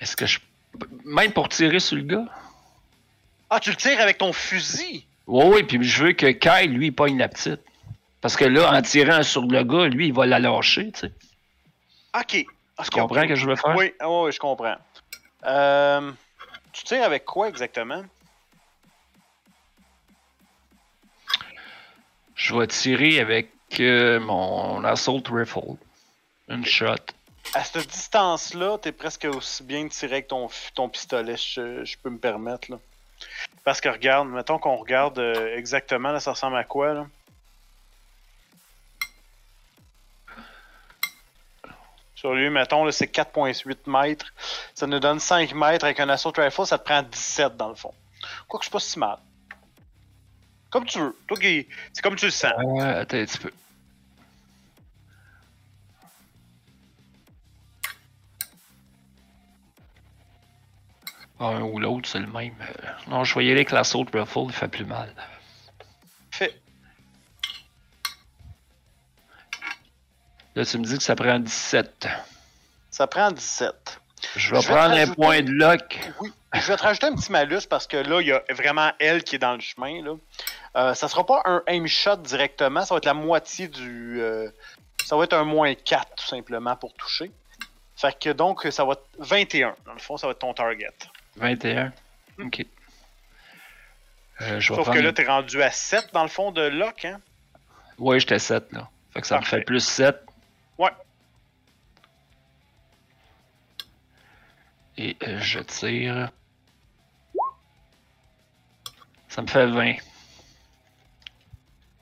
Est-ce que je. Même pour tirer sur le gars? Ah, tu le tires avec ton fusil? Oui, oui, puis je veux que Kyle, lui, pogne la petite. Parce que là, en tirant sur le gars, lui, il va la lâcher, tu sais. OK. Ah, Tu comprends ce que je veux faire? Oui, ah oui, je comprends. Euh, tu tires avec quoi exactement? Je vais tirer avec euh, mon assault rifle. Une shot. À cette distance-là, t'es presque aussi bien de tirer avec ton, f- ton pistolet, je, je peux me permettre. Là. Parce que regarde, mettons qu'on regarde euh, exactement, là, ça ressemble à quoi, là? Sur lui, mettons, c'est 4.8 mètres. Ça nous donne 5 mètres avec un assault rifle, ça te prend 17 dans le fond. Quoique, c'est pas si mal. Comme tu veux. Toi qui... C'est comme tu le sens. Ouais, attends un petit peu. Un ou l'autre, c'est le même. Euh, Non, je vais y aller avec l'assault rifle, il fait plus mal. Fait. Là, tu me dis que ça prend 17. Ça prend 17. Je vais Je vais prendre un point de lock. Oui, je vais te rajouter un petit malus parce que là, il y a vraiment elle qui est dans le chemin. Là. Euh, ça sera pas un aim shot directement, ça va être la moitié du. euh, ça va être un moins 4 tout simplement pour toucher. Fait que donc, ça va être 21. Dans le fond, ça va être ton target. 21. Ok. Euh, je vais Sauf prendre... que là, t'es rendu à 7 dans le fond de lock, hein? Ouais, j'étais 7 là. Fait que ça me Parfait. fait plus 7. Ouais. Et euh, je tire. Ça me fait 20.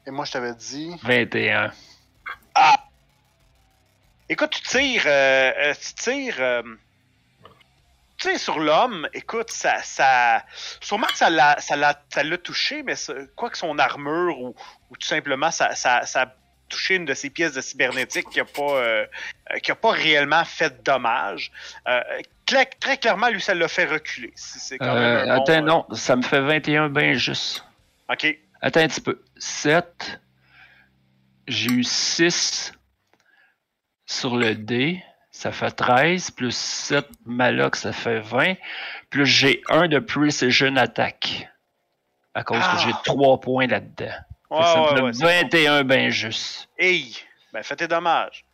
Et moi, je t'avais dit. 21. Écoute, tu tires. euh, euh, tu tires. Tu tires sur l'homme. Écoute, ça. ça sûrement que ça l'a, ça l'a, ça l'a touché, mais quoi que son armure ou, ou tout simplement ça, ça, ça a touché une de ses pièces de cybernétique qui a pas, euh, euh, qui a pas réellement fait de dommages. Euh, très clairement, lui, ça l'a fait reculer. C'est, c'est quand même Euh, un bon, attends, non, ça me fait 21 bien juste. Ok. Attends un petit peu. 7. J'ai eu 6 sur le dé. Ça fait 13. Plus 7 Maloc, ça fait 20. Plus j'ai 1 de Precision Attack. À cause Ah. que j'ai 3 points là-dedans. Ouais, ça me ouais, donne ouais, c'est bon. 21 ben juste. Hey! Ben, fais tes dommages.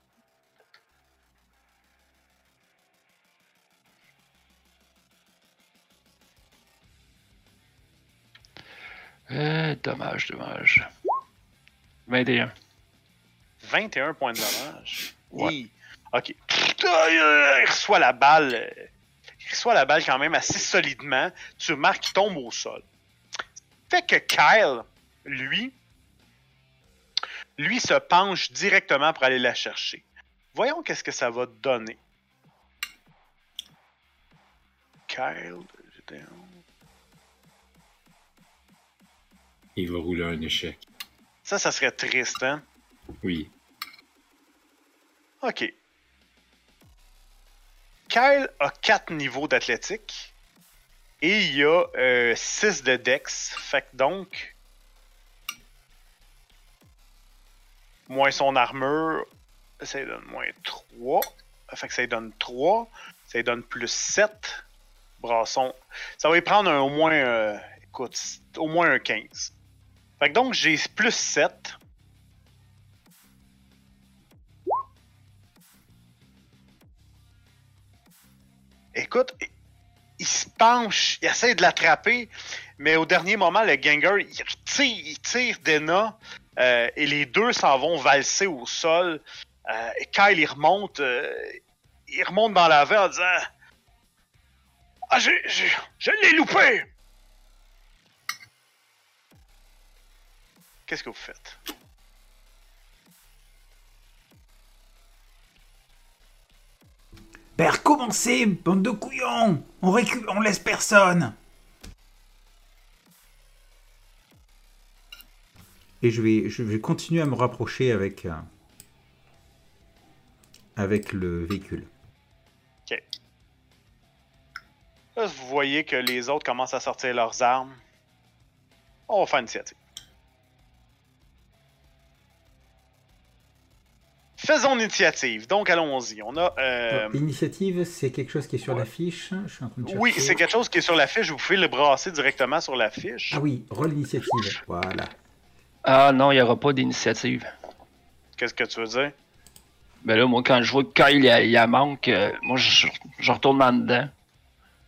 Euh, dommage, dommage. 21. 21 points de dommage. Ouais. Hi. Ok. Il reçoit la balle. euh, Il reçoit la balle quand même assez solidement. Tu remarques qu'il tombe au sol. Fait que Kyle, lui, lui se penche directement pour aller la chercher. Voyons qu'est-ce que ça va donner. Kyle, j'étais- Il va rouler un échec. ça, ça serait triste, hein? Oui. OK. Kyle a 4 niveaux d'athlétique et il a 6 de dex. Fait que donc, moins son armure, ça lui donne moins 3. Fait que ça lui donne 3. Ça lui donne plus 7. Brasson. Ça va lui prendre un- au moins, euh, écoute, au moins un 15. Fait que donc, j'ai plus 7. Écoute, il- se penche, il essaie de l'attraper, mais au dernier moment, le Ganger, il tire, il tire Dena, euh, et les deux s'en vont valser au sol. Euh, et Kyle, il remonte, euh, il remonte dans la veille en disant Ah, j'ai- je l'ai loupé! Qu'est-ce que vous faites? Ben recommencez, bande de couillons On récup... on laisse personne Et je vais, je vais continuer à me rapprocher avec, euh, avec le véhicule. Là, vous voyez que les autres commencent à sortir leurs armes. On va faire initiative. Faisons l'initiative. Donc, allons-y. On a. euh, L'initiative, c'est quelque chose qui est sur la fiche. Je suis en train de oui, c'est quelque chose qui est sur la fiche. Vous pouvez le brasser directement sur la fiche. Ah oui, rôle initiative. Voilà. Ah non, il n'y aura pas d'initiative. Qu'est-ce que tu veux dire? Ben là, moi, quand je vois que Kyle, il y manque, euh, moi, je, je retourne en dedans.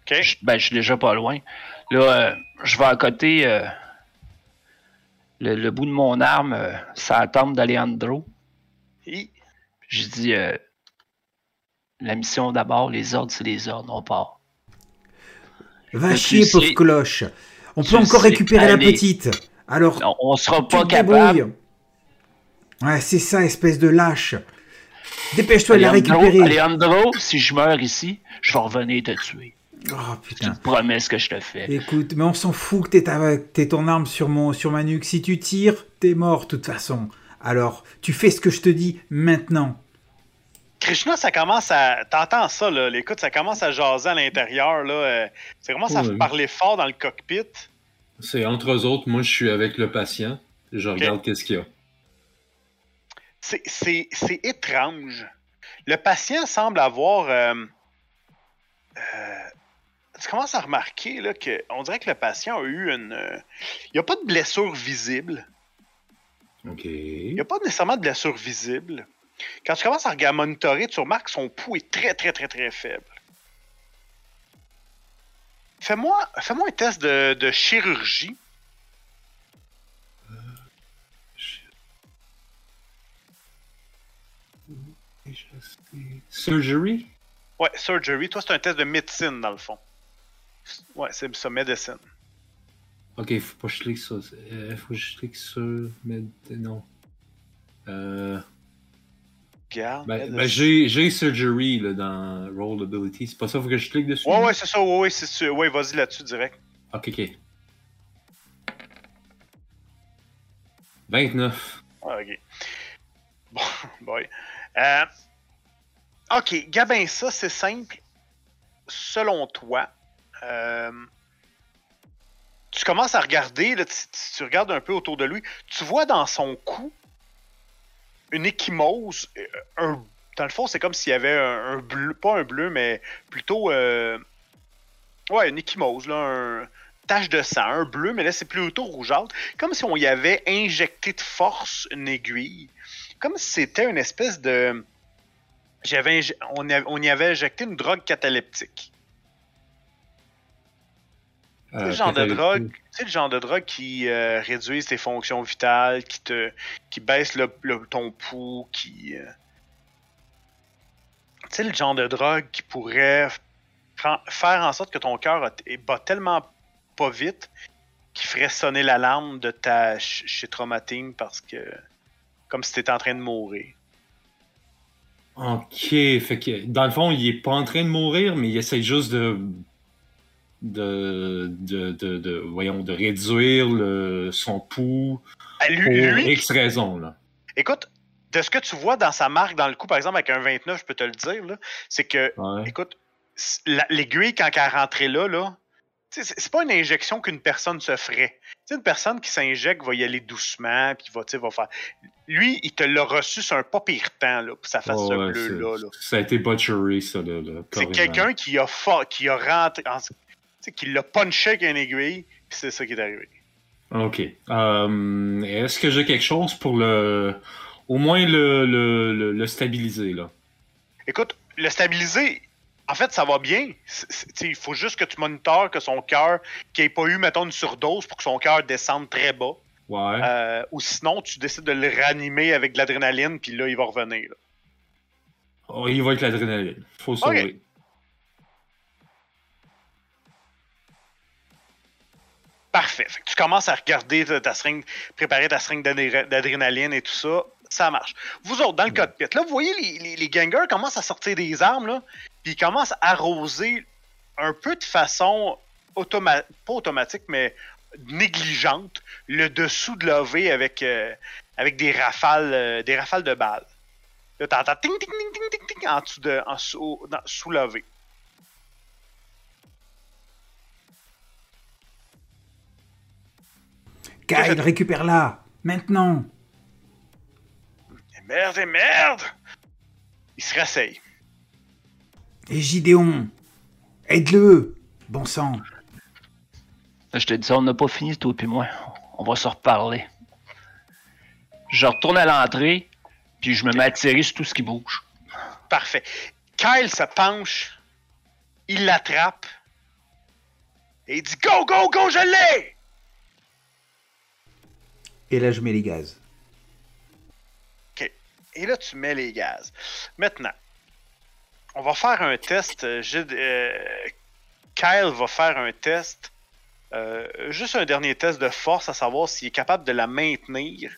Ok. Je- ben, je suis déjà pas loin. Là, euh, je vais à côté, euh, le, le bout de mon arme, euh, ça d'Aleandro. Hi. Je dis, euh, la mission d'abord, les ordres, c'est les ordres, on part. Va chier, pauvre c'est- cloche On peut encore récupérer la petite Alors, On, on sera pas capable. Ouais, c'est ça, espèce de lâche Dépêche-toi de la récupérer Alejandro, si je meurs ici, je vais revenir te tuer. Oh C'est putain une promesse que je te fais. Écoute, mais on s'en fout que t'aies ton arme sur, mon, sur ma nuque. Si tu tires, t'es mort de toute façon. Alors, tu fais ce que je te dis maintenant. Krishna, ça commence à. T'entends ça, là. Écoute, ça commence à jaser à l'intérieur, là. euh, Ça commence à parler fort dans le cockpit. C'est entre eux autres, moi je suis avec le patient. Je regarde qu'est-ce qu'il y a. C'est- C'est c'est étrange. Le patient semble avoir. euh, euh, tu commences à remarquer là, que on dirait que le patient a eu une. euh, il n'y a pas de blessure visible. Il n'y a pas nécessairement de blessure visible. Quand tu commences à regarder monitorer, tu remarques que son pouls est très, très, très, très faible. Fais-moi fais un test de, de chirurgie. Surgery? Ouais, surgery. Toi, c'est un test de médecine, dans le fond. Ouais, c'est ça, médecine. Ok, faut pas que je clique sur. euh, faut que je clique sur. Mais non. Euh, Garde. ben, ben, j'ai, surgery là, dans Roll Ability. C'est pas ça, faut que je clique dessus? Ouais, ouais, c'est ça. Ouais, ouais, c'est sûr. Ouais, vas-y là-dessus direct. Ok, ok. 29. Ah, ok. Bon, boy. Euh, ok, Gabin, ça, c'est simple. Selon toi, euh, tu commences à regarder, là, tu, tu- regardes un peu autour de lui, tu vois dans son cou une échymose, euh, dans le fond, c'est comme s'il y avait un, bleu, pas un bleu, mais plutôt, euh, ouais, une échymose, là, un tache de sang, un bleu, mais là, c'est plutôt rougeâtre, comme si on y avait injecté de force une aiguille, comme si c'était une espèce de... J'avais, on, on y avait injecté une drogue cataleptique. C'est le Euh, genre de drogue, c'est le genre de drogue qui euh, réduise tes fonctions vitales, qui te, qui baisse le, le- ton pouls, qui, euh, tu sais le genre de drogue qui pourrait faire en sorte que ton cœur bat tellement pas vite qu'il ferait sonner l'alarme de ta ch- chez Traumatine parce que comme si t'étais en train de mourir. Ok, fait que dans le fond, il est pas en train de mourir, mais il essaie juste de. De. de. de, de- voyons, de réduire le, son pouls Ah, pour X raisons, là. écoute, de ce que tu vois dans sa marque dans le coup, par exemple avec un 29, je peux te le dire, là, c'est que Ouais. Écoute, l'aiguille, quand elle rentrait là, là, c'est pas une injection qu'une personne se ferait. Une personne qui s'injecte va y aller doucement, puis va, va faire. Lui, il te l'a reçu sur un pas pire temps, là, pour ça fasse Ouais, ce ouais, bleu-là. c'est- là. Ça a été butchery, ça, là. là, C'est quelqu'un qui a fa- qui a rentré. Sais, qui l'a punché avec une aiguille, puis c'est ça qui est arrivé. Ok. Euh, Est-ce que j'ai quelque chose pour le. Au moins le, le, le, le stabiliser, là? Écoute, le stabiliser, en fait, ça va bien. Il faut juste que tu monitores que son cœur, qu'il n'ait pas eu, mettons, une surdose pour que son cœur descende très bas. Ouais. Euh, ou sinon, tu décides de le réanimer avec de l'adrénaline, puis là, il va revenir. là. Oh, il va avec l'adrénaline. Faut le sauver. Parfait. Fait que tu commences à regarder ta, ta seringue, préparer ta seringue d'adré- d'adrénaline et tout ça. Ça marche. Vous autres, dans le cockpit, là, vous voyez, les, les, les gangers commencent à sortir des armes, là, puis ils commencent à arroser un peu de façon automa pas automatique, mais négligente, le dessous de l'OV avec, euh, avec des rafales, euh, des rafales de balles. Là, t'entends ting, ting, ting, ting, ting, ting, en dessous de, en sous, dans- sous l'OV. Kyle, récupère-la Maintenant Et merde, et merde! Il se rasseye. Et Gideon Aide-le Bon sang Je te dis ça, on n'a pas fini, toi puis moi. On va se reparler. Je retourne à l'entrée, puis je me mets à tirer sur tout ce qui bouge. Parfait. Kyle se penche, il l'attrape et il dit Go, go, go, je l'ai! Et là, je mets les gaz. Et là, tu mets les gaz. Maintenant, on va faire un test. euh, euh, Kyle va faire un test. euh, juste un dernier test de force, à savoir s'il est capable de la maintenir.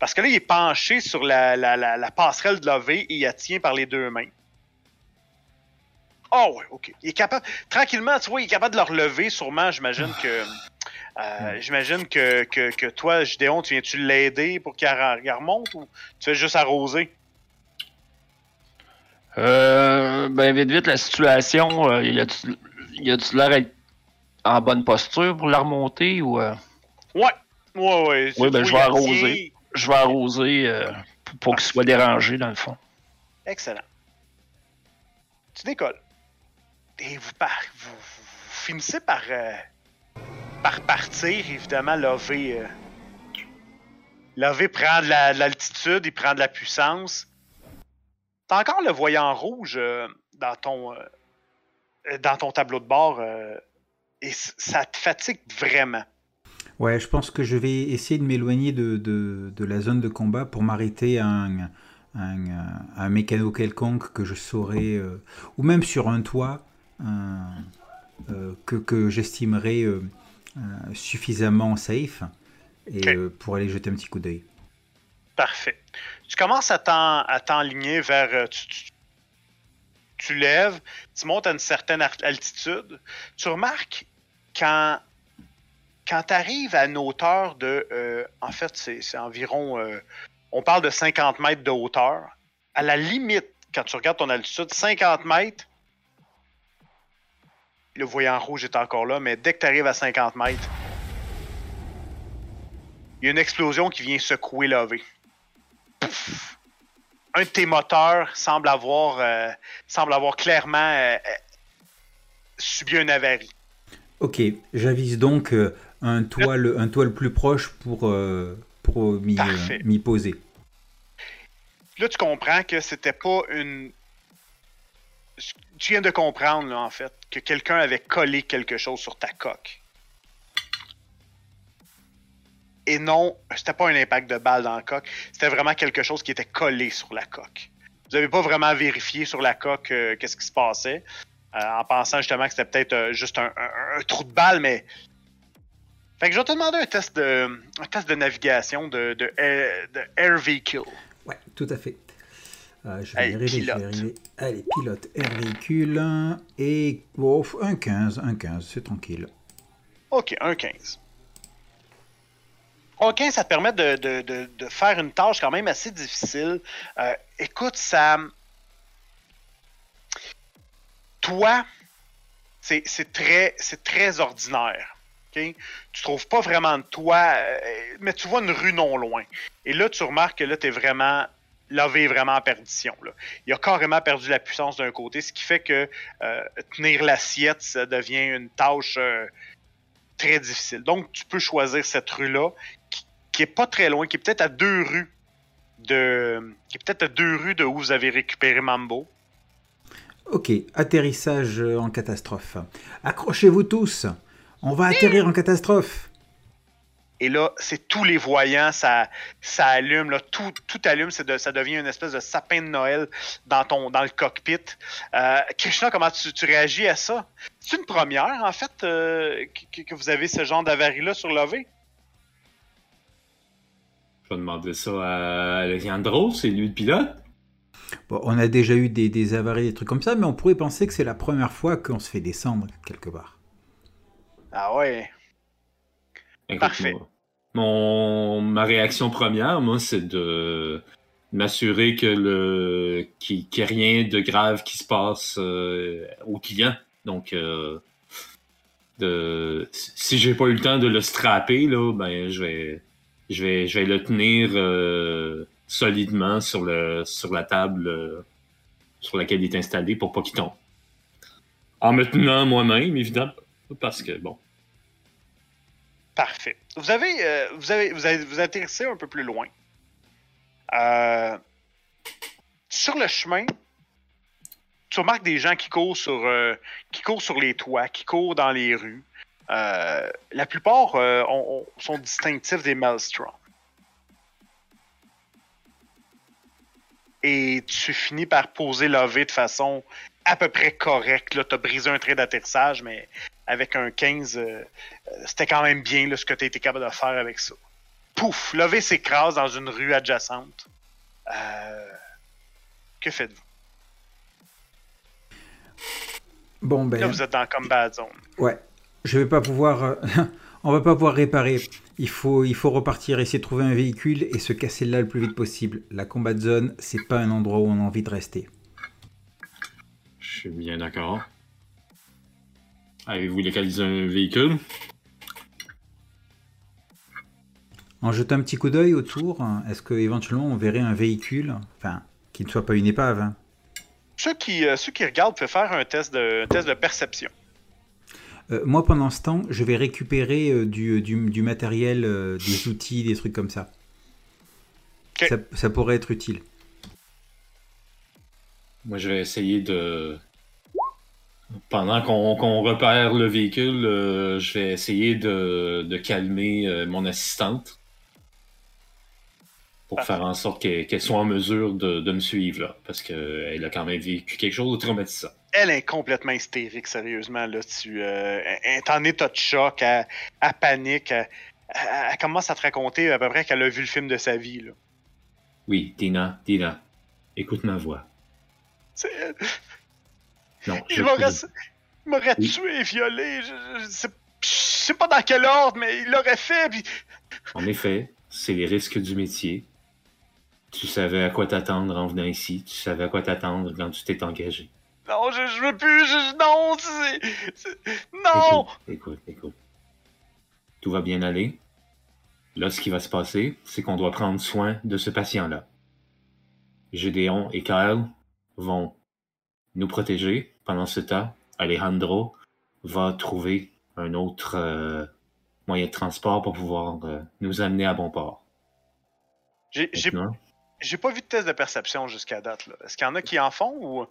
Parce que là, il est penché sur la, la- la- la passerelle de l'OV et il la tient par les deux mains. Oh, ouais, ok. Il est capable. Tranquillement, tu vois, il est capable de le relever, sûrement. J'imagine que. Euh, J'imagine que, que, que toi, Gideon, tu viens-tu l'aider pour qu'il remonte ou tu fais juste arroser? Euh, ben, vite, vite, la situation, euh, y a-tu l'air d'être en bonne posture pour la remonter ou. euh, Ouais. Ouais, ouais. Oui, ben, je vais arroser. je vais arroser pour, qu'il soit dérangé, dans le fond. Excellent. Tu décolles. Et vous, par- vous, vous- vous finissez par, par partir, évidemment, l'OV. Euh, L'OV prend de la- de l'altitude, il prend de la puissance. T'as encore le voyant rouge euh, dans, ton, euh, dans ton tableau de bord euh, et ça te fatigue vraiment. Ouais, je pense que je vais essayer de m'éloigner de, de, la zone de combat pour m'arrêter à un, un, mécano quelconque que je saurais, ou même sur un toit, que, que j'estimerais suffisamment safe et euh, pour aller jeter un petit coup d'œil. Parfait. Tu commences à t'en- à t'enligner vers. euh, Tu, tu- tu lèves, tu montes à une certaine altitude. Tu remarques quand, quand tu arrives à une hauteur de. euh, en fait, c'est c'est environ. euh, on parle de 50 mètres de hauteur. À la limite, quand tu regardes ton altitude, 50 mètres, le voyant rouge est encore là, mais dès que tu arrives à 50 mètres, il y a une explosion qui vient secouer Lové. Pouf! Un de tes moteurs semble avoir, euh, semble avoir clairement euh, euh, subi une avarie. Ok, j'avise donc euh, un toit, le, un toit le plus proche pour, pour m'y poser. Là, tu comprends que c'était pas une. Tu viens de comprendre, en fait, que quelqu'un avait collé quelque chose sur ta coque. Et non, c'était pas un impact de balle dans la coque, c'était vraiment quelque chose qui était collé sur la coque. Vous avez pas vraiment vérifié sur la coque euh, qu'est-ce qui se passait, euh, en pensant justement que c'était peut-être euh, juste un, trou de balle, mais. Fait que je vais te demander un test de, navigation de, de, air, de air vehicle. Ouais, tout à fait. Euh, je vais Allez, y arriver, je vais y pilote. arriver. Allez, pilote, air véhicule. Et oh, un 15, un 15, c'est tranquille. OK, un 15. Un 15, ça te permet de, de- de- de faire une tâche quand même assez difficile. Euh, écoute, Sam, toi, c'est très, très ordinaire. ok? Tu trouves pas vraiment de toi, euh, mais tu vois une rue non loin. Et là, tu remarques que là, tu es vraiment. Est vraiment en perdition. Il a carrément perdu la puissance d'un côté, ce qui fait que euh, tenir l'assiette, ça devient une tâche euh, très difficile. Donc, tu peux choisir cette rue-là, qui, qui est pas très loin, qui est peut-être à deux rues de. qui est peut-être à deux rues de où vous avez récupéré Mambo. Ok, atterrissage en catastrophe. Accrochez-vous tous. On va atterrir en catastrophe. Et là, c'est tous les voyants, ça, ça allume, là, tout, tout allume, de- ça devient une espèce de sapin de Noël dans, ton, dans le cockpit. Euh, Krishna, comment tu, tu réagis à ça? C'est une première, en fait, euh, que, que vous avez ce genre d'avarie-là sur l'OV? Je vais demander ça à Alejandro, c'est lui le pilote. Bon, on a déjà eu des, des avaries, des trucs comme ça, mais on pourrait penser que c'est la première fois qu'on se fait descendre quelque part. Ah ouais. Parfait. moi, Mon, ma réaction première, moi, c'est de m'assurer que le qu'il n'y rien de grave qui se passe euh, au client. Donc, euh, de, si j'ai pas eu le temps de le strapper, là, ben, je vais, je vais, je vais le tenir euh, solidement sur le, sur la table euh, sur laquelle il est installé pour pas qu'il tombe. En me tenant moi-même, évidemment, parce que bon. Parfait. Vous avez, euh, vous avez, vous avez, vous atterrissez un peu plus loin. Euh, sur le chemin, tu remarques des gens qui courent sur, euh, qui courent sur les toits, qui courent dans les rues. La plupart ont- ont- sont distinctifs des Maelstrom. Et tu finis par poser l'OV de façon à peu près correcte. Tu as brisé un trait d'atterrissage, mais avec un 15, euh, euh, c'était quand même bien là, ce que tu été capable de faire avec ça. Pouf, l'OV s'écrase dans une rue adjacente. Euh, que faites-vous? Bon, ben. Là, vous êtes dans combat zone. Ouais, je vais pas pouvoir. euh, on va pas pouvoir réparer. Il faut, il faut repartir, essayer de trouver un véhicule et se casser là le plus vite possible. La combat zone, c'est pas un endroit où on a envie de rester. Je suis bien d'accord. Avez-vous localisé un véhicule? En jetant un petit coup d'œil autour, est-ce que éventuellement on verrait un véhicule, enfin, qui ne soit pas une épave hein Ceux qui, euh, ceux qui regardent peuvent faire un test de, un test de perception. Euh, Moi, pendant ce temps, je vais récupérer euh, du, du- du matériel, euh, des outils, des trucs comme ça. Ça. ça pourrait être utile. Moi, je vais essayer de. Pendant qu'on repère le véhicule, euh, je vais essayer de, de calmer euh, mon assistante. Pour Parfait. faire en sorte qu'elle soit en mesure de, de me suivre, là. Parce qu'elle a quand même vécu quelque chose de traumatisant. Elle est complètement hystérique, sérieusement. Là, tu, euh, elle est en état de choc, elle, elle panique, elle commence à te raconter à peu près qu'elle a vu le film de sa vie. Là. Oui, Tina, Tina, écoute ma voix. Non, Il m'aurait, m'aurait Oui. tué, violé. Je, je, je sais, je sais pas dans quel ordre, mais il l'aurait fait. Puis... En effet, c'est les risques du métier. Tu savais à quoi t'attendre en venant ici. Tu savais à quoi t'attendre quand tu t'es engagé. Non, je, je veux plus. Je, non, c'est, c'est- non. Écoute, écoute, écoute. Tout va bien aller. Là, ce qui va se passer, c'est qu'on doit prendre soin de ce patient-là. Gédéon et Kyle vont nous protéger. Pendant ce temps, Alejandro va trouver un autre euh, moyen de transport pour pouvoir euh, nous amener à bon port. J'ai pas vu de test de perception jusqu'à date. Est-ce qu'il y en a qui en font ou?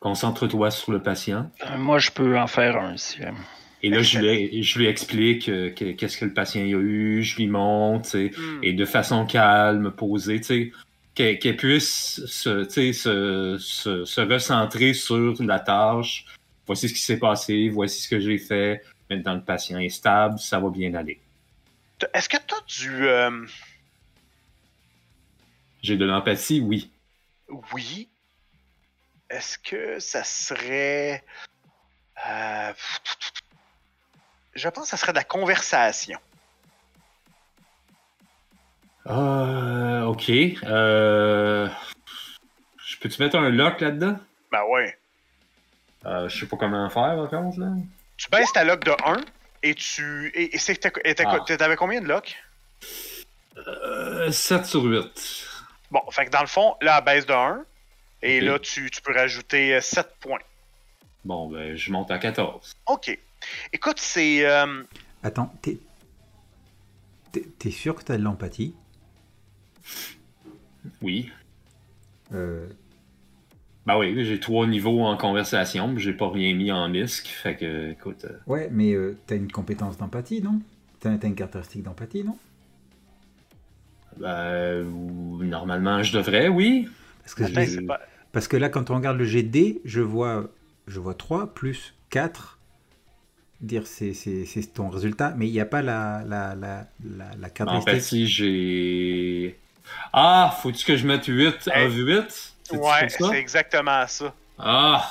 Concentre-toi sur le patient. Euh, moi, je peux en faire un si. Et là, je lui, je lui explique euh, que- qu'est-ce que le patient a eu, je lui montre, Hmm. et de façon calme, posée, tu sais, qu'elle puisse se, se, se, se recentrer sur la tâche. Voici ce qui s'est passé, voici ce que j'ai fait. Maintenant, le patient est stable, ça va bien aller. Est-ce que tu as du. euh, J'ai de l'empathie, oui. Oui. Est-ce que ça serait. euh, Je pense que ça serait de la conversation. Euh, ok. Euh, je peux-tu mettre un lock là-dedans? Ben ouais. Euh, je sais pas comment faire, par contre, là. Tu baisses ta lock de 1 et tu. Et, et Ah. t'avais combien de lock? Euh, 7 sur 8. Bon, fait que dans le fond, là, elle baisse de 1. Et là, tu, tu peux rajouter 7 points. Bon, ben, je monte à 14. Ok. Écoute, c'est. euh, Attends, t'es- T'es sûr que t'as de l'empathie? Oui. Euh, Ben oui, j'ai trois niveaux en conversation, mais j'ai pas rien mis en misc. Fait que, écoute. euh, Ouais, mais euh, t'as une compétence d'empathie, non? T'as t'as une caractéristique d'empathie, non? Ben, normalement, je devrais, oui. parce que, attends, je- c'est pas- parce que là, quand on regarde le GD, je vois, je vois 3 plus 4. Dire c'est ton résultat, mais il n'y a pas la, la, la, la, la En caractéristique. j'ai. Ah, faut-tu que je mette 8 Hey. of 8? C'est-tu Ouais, c'est exactement ça. Ah!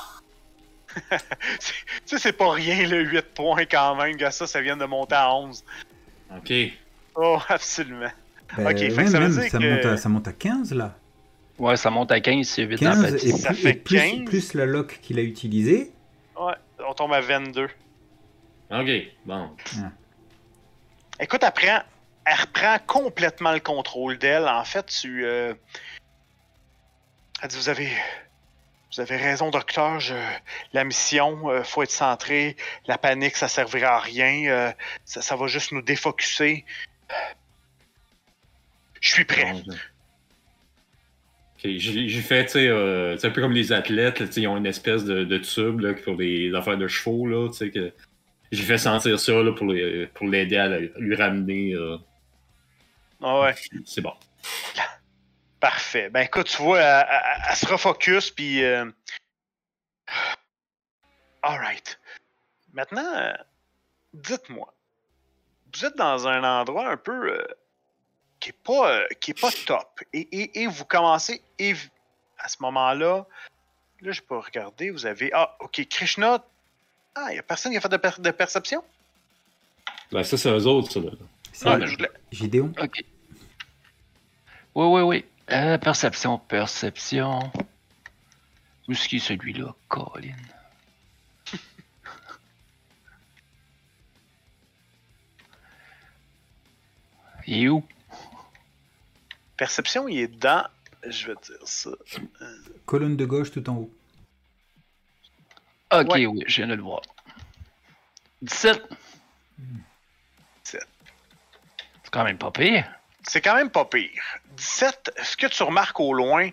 Tu sais, c'est pas rien, le 8 points quand même. Gars, ça, ça vient de monter à 11. Ok. Oh, absolument. Ben, ok, fait que ouais, ça veut même, dire ça, que- monte à, ça monte à 15 là. Ouais, ça monte à 15 c'est 8 15 d'empathie. et, Ça plus, fait et plus, 15. plus la lock qu'il a utilisée. Ouais, on tombe à 22. Ok, bon. Écoute, elle, prend- elle reprend complètement le contrôle d'elle. En fait, tu. euh, Elle dit Vous avez. Vous avez raison, docteur. La mission, euh, faut être centré. La panique, ça servira à rien. euh, ça, va juste nous défocuser. Je suis prêt. Ok, j'ai fait, tu sais, euh, c'est un peu comme les athlètes, ils ont une espèce de, tube pour les affaires de chevaux, j'ai fait sentir ça pour l'aider à lui ramener. Ah ouais. c'est bon. Parfait. Ben écoute, tu vois, elle, elle- elle se refocus, puis... Euh... Alright. Maintenant, euh, dites-moi, vous êtes dans un endroit un peu euh, qui est pas euh, qui est pas top, et, et- et vous commencez, et à ce moment-là, là je peux regarder, vous avez... Ah, ok, Krishna... Ah, il y a personne qui a fait de, per- de perception? Ben, ça, c'est eux autres, ça. Là. C'est Ah, je voulais- Gideon. Ok. Oui, oui, oui. Euh, perception, perception. Où est-ce qu'il est celui-là, Colin? Il est où? Perception, il est dans... Je vais te dire ça. Colonne de gauche tout en haut. Ok, Ouais. oui, je viens de le voir. 17. 17. C'est quand même pas pire. C'est quand même pas pire. 17, ce que tu remarques au loin,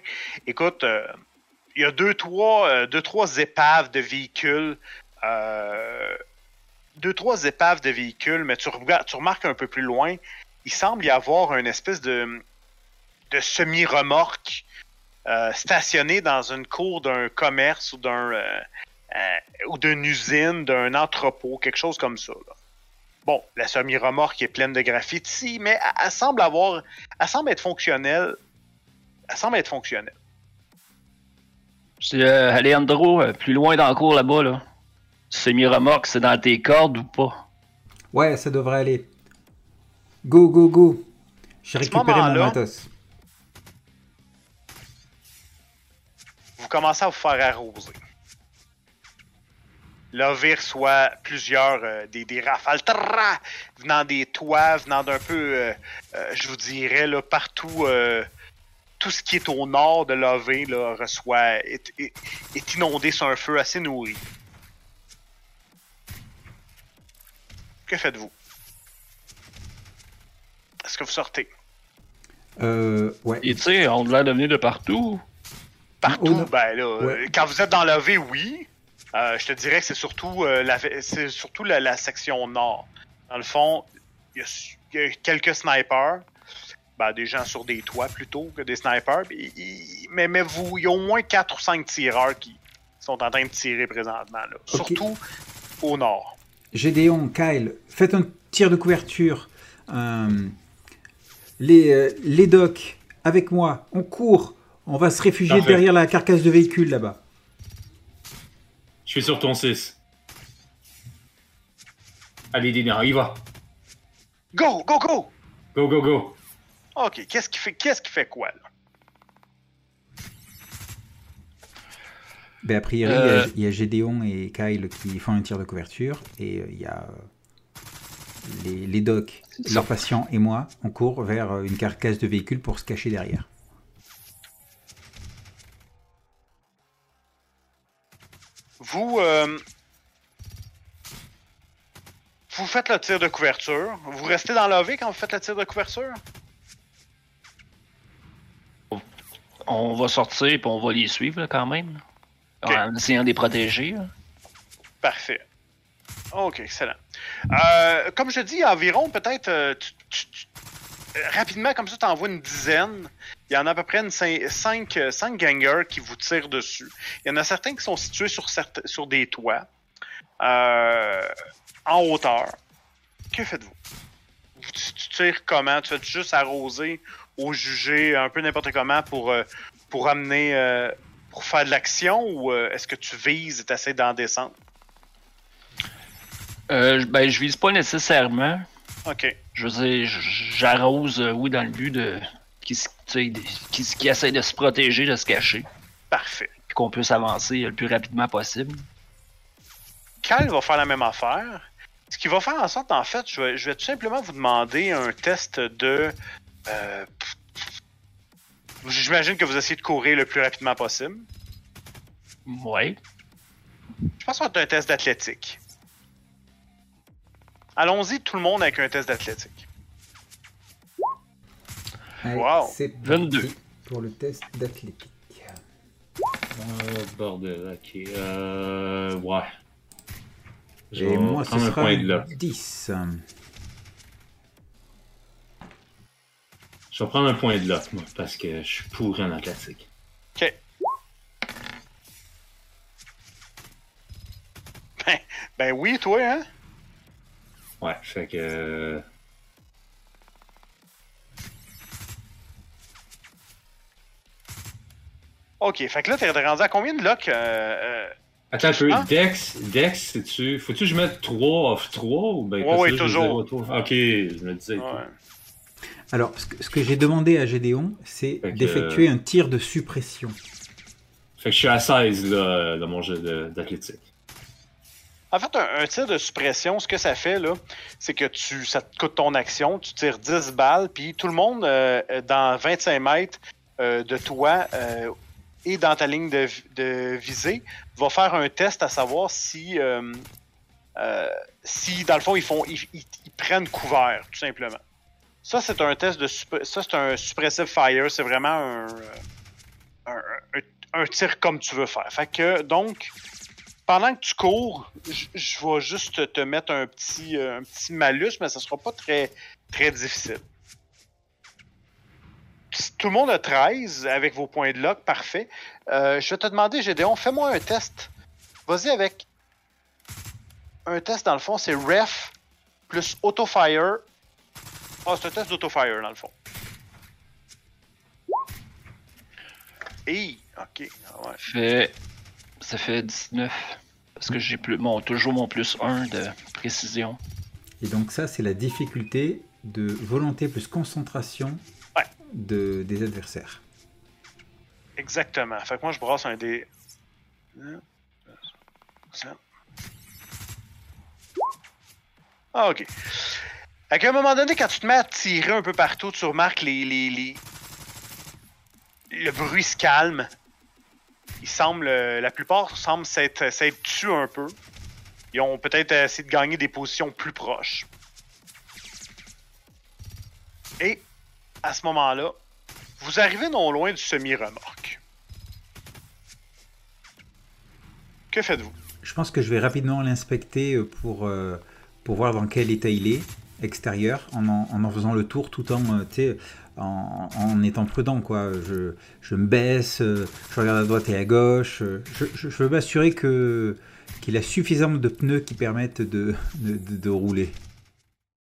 écoute, euh, il y a deux trois, euh, épaves de véhicules. euh, deux, trois épaves de véhicules, mais tu, regardes- remarques un peu plus loin, il semble y avoir une espèce de, semi-remorque stationnée dans une cour d'un commerce ou d'un ou d'une usine, d'un entrepôt, quelque chose comme ça. Bon, la semi-remorque est pleine de graffitis, mais elle, elle semble avoir. Elle semble être fonctionnelle. Elle semble être fonctionnelle. C'est euh, Alejandro, euh, plus loin dans le cours là-bas, là. Semi-remorque, c'est dans tes cordes ou pas? Ouais, ça devrait aller. Go, go, go. J'ai récupéré mon matos. Vous commencez à vous faire arroser. L'OV reçoit plusieurs euh, des, des rafales trrrra, venant des toits, venant d'un peu, euh, euh, je vous dirais, là, partout. euh, tout ce qui est au nord de l'OV là, reçoit, est, est- est inondé sur un feu assez nourri. Que faites-vous? Est-ce que vous sortez? Euh, ouais. Et tu sais, on l'a devenu de partout. Partout, Oh, ben là, Ouais. quand vous êtes dans l'OV, oui. Euh, je te dirais que c'est surtout, euh, la, c'est surtout la, la section nord. Dans le fond, il y, a, il y a quelques snipers. Ben, des gens sur des toits plutôt que des snipers. mais, mais vous, il y a au moins 4 ou 5 tireurs qui sont en train de tirer présentement. Là. Surtout au nord. Gédéon, Kyle, faites un tir de couverture. Euh, les, euh, les docs, avec moi, on court. On va se réfugier Parfait. derrière la carcasse de véhicule là-bas. Je suis sur ton 6. Allez, Dina, y va. Go, go, go! Go, go, go. Ok, qu'est-ce qui fait, qu'est-ce qui fait quoi là? Ben, a priori, il y a- Euh. il y, a Gédéon et Kyle qui font un tir de couverture. Et euh, il y a euh, les, les docs, leurs patients et moi, on court vers une carcasse de véhicule pour se cacher derrière. Vous, euh, vous faites le tir de couverture. Vous restez dans l'AV quand vous faites le tir de couverture? On va sortir et on va les suivre là, quand même. En essayant de les protéger. là. Parfait. Ok, excellent. Euh, comme je dis, environ peut-être euh, rapidement comme ça, tu envoies une dizaine. Il y en a à peu près 5 gangers qui vous tirent dessus. Il y en a certains qui sont situés sur, certes- sur des toits, euh, en hauteur. Que faites-vous? Vous- Tu, tu tires comment? Tu fais juste arroser ou juger un peu n'importe comment pour, euh, pour amener, euh, pour faire de l'action ou euh, est-ce que tu vises et tu essaies d'en descendre? Euh, je- ben, je vise pas nécessairement. Ok. Je veux dire, j'arrose, euh, oui, dans le but de. Qui, qui, essaie de se protéger, de se cacher. Parfait. Puis qu'on puisse avancer le plus rapidement possible. Kyle va faire la même affaire. Ce qui va faire en sorte, en fait, je vais, je vais tout simplement vous demander un test de. euh, J'imagine que vous essayez de courir le plus rapidement possible. Ouais. Je pense va être un test d'athlétique. Allons-y, tout le monde avec un test d'athlétique. Allez, Wow. C'est parti 22. pour le test d'athlétique. Oh, bordel, ok. Euh. Ouais. Je Et vais moi, ce prendre un sera point de là. 10. Je vais prendre un point de là, moi, parce que je suis pourri en athlétique. Ok. Ben, ben oui, toi, hein? Ouais, fait que. Ok, fait que là, t'es rendu à combien de locks? euh, euh, Attends un peu, Ah. Dex, Dex, c'est-tu. Faut-tu que je mette 3 off 3 ou ben Ouais, ouais, là, toujours. Ok, je me disais. ouais. Alors, ce que, j'ai demandé à Gédéon, c'est d'effectuer un tir de suppression. Fait que je suis à 16 là, dans mon jeu d'athlétique. En fait, un, un tir de suppression, ce que ça fait, là, c'est que tu, ça te coûte ton action, tu tires 10 balles, puis tout le monde euh, dans 25 mètres euh, de toi euh, et dans ta ligne de, vi- de visée va faire un test à savoir si, euh, euh, si dans le fond, ils, font, ils, prennent couvert, tout simplement. Ça, c'est un test de ça, c'est un suppressive fire. C'est vraiment un, euh, un, un- tir comme tu veux faire. Fait que, donc, pendant que tu cours, je vais juste te mettre un petit, un petit malus, mais ça sera pas très, très difficile. Si Tout le monde a 13 avec vos points de lock, parfait. Euh, je vais te demander, Gédéon, fais-moi un test. Vas-y avec un test, dans le fond, c'est ref plus auto-fire. Ah, c'est un test d'auto-fire, dans le fond. Et, ok, ouais. Fait, ça fait 19. Parce que j'ai plus, mon, toujours mon plus 1 de précision. Et donc ça, c'est la difficulté de volonté plus concentration. De, des adversaires. Exactement. Fait que moi, je brasse un dé. Ah, ok. À un moment donné, quand tu te mets à tirer un peu partout, tu remarques les, les, les... le bruit se calme. Il semble, la plupart semblent s'être s'être tués un peu. Ils ont peut-être essayé de gagner des positions plus proches. Et à ce moment-là, vous arrivez non loin du semi-remorque. Que faites-vous? Je pense que je vais rapidement l'inspecter euh, pour, euh, pour voir dans quel état il est, extérieur, en en, faisant le tour tout en, euh, en, en étant prudent. Quoi. Je, me baisse, je regarde à droite et à gauche. Je, veux m'assurer que qu'il a suffisamment de pneus qui permettent de rouler.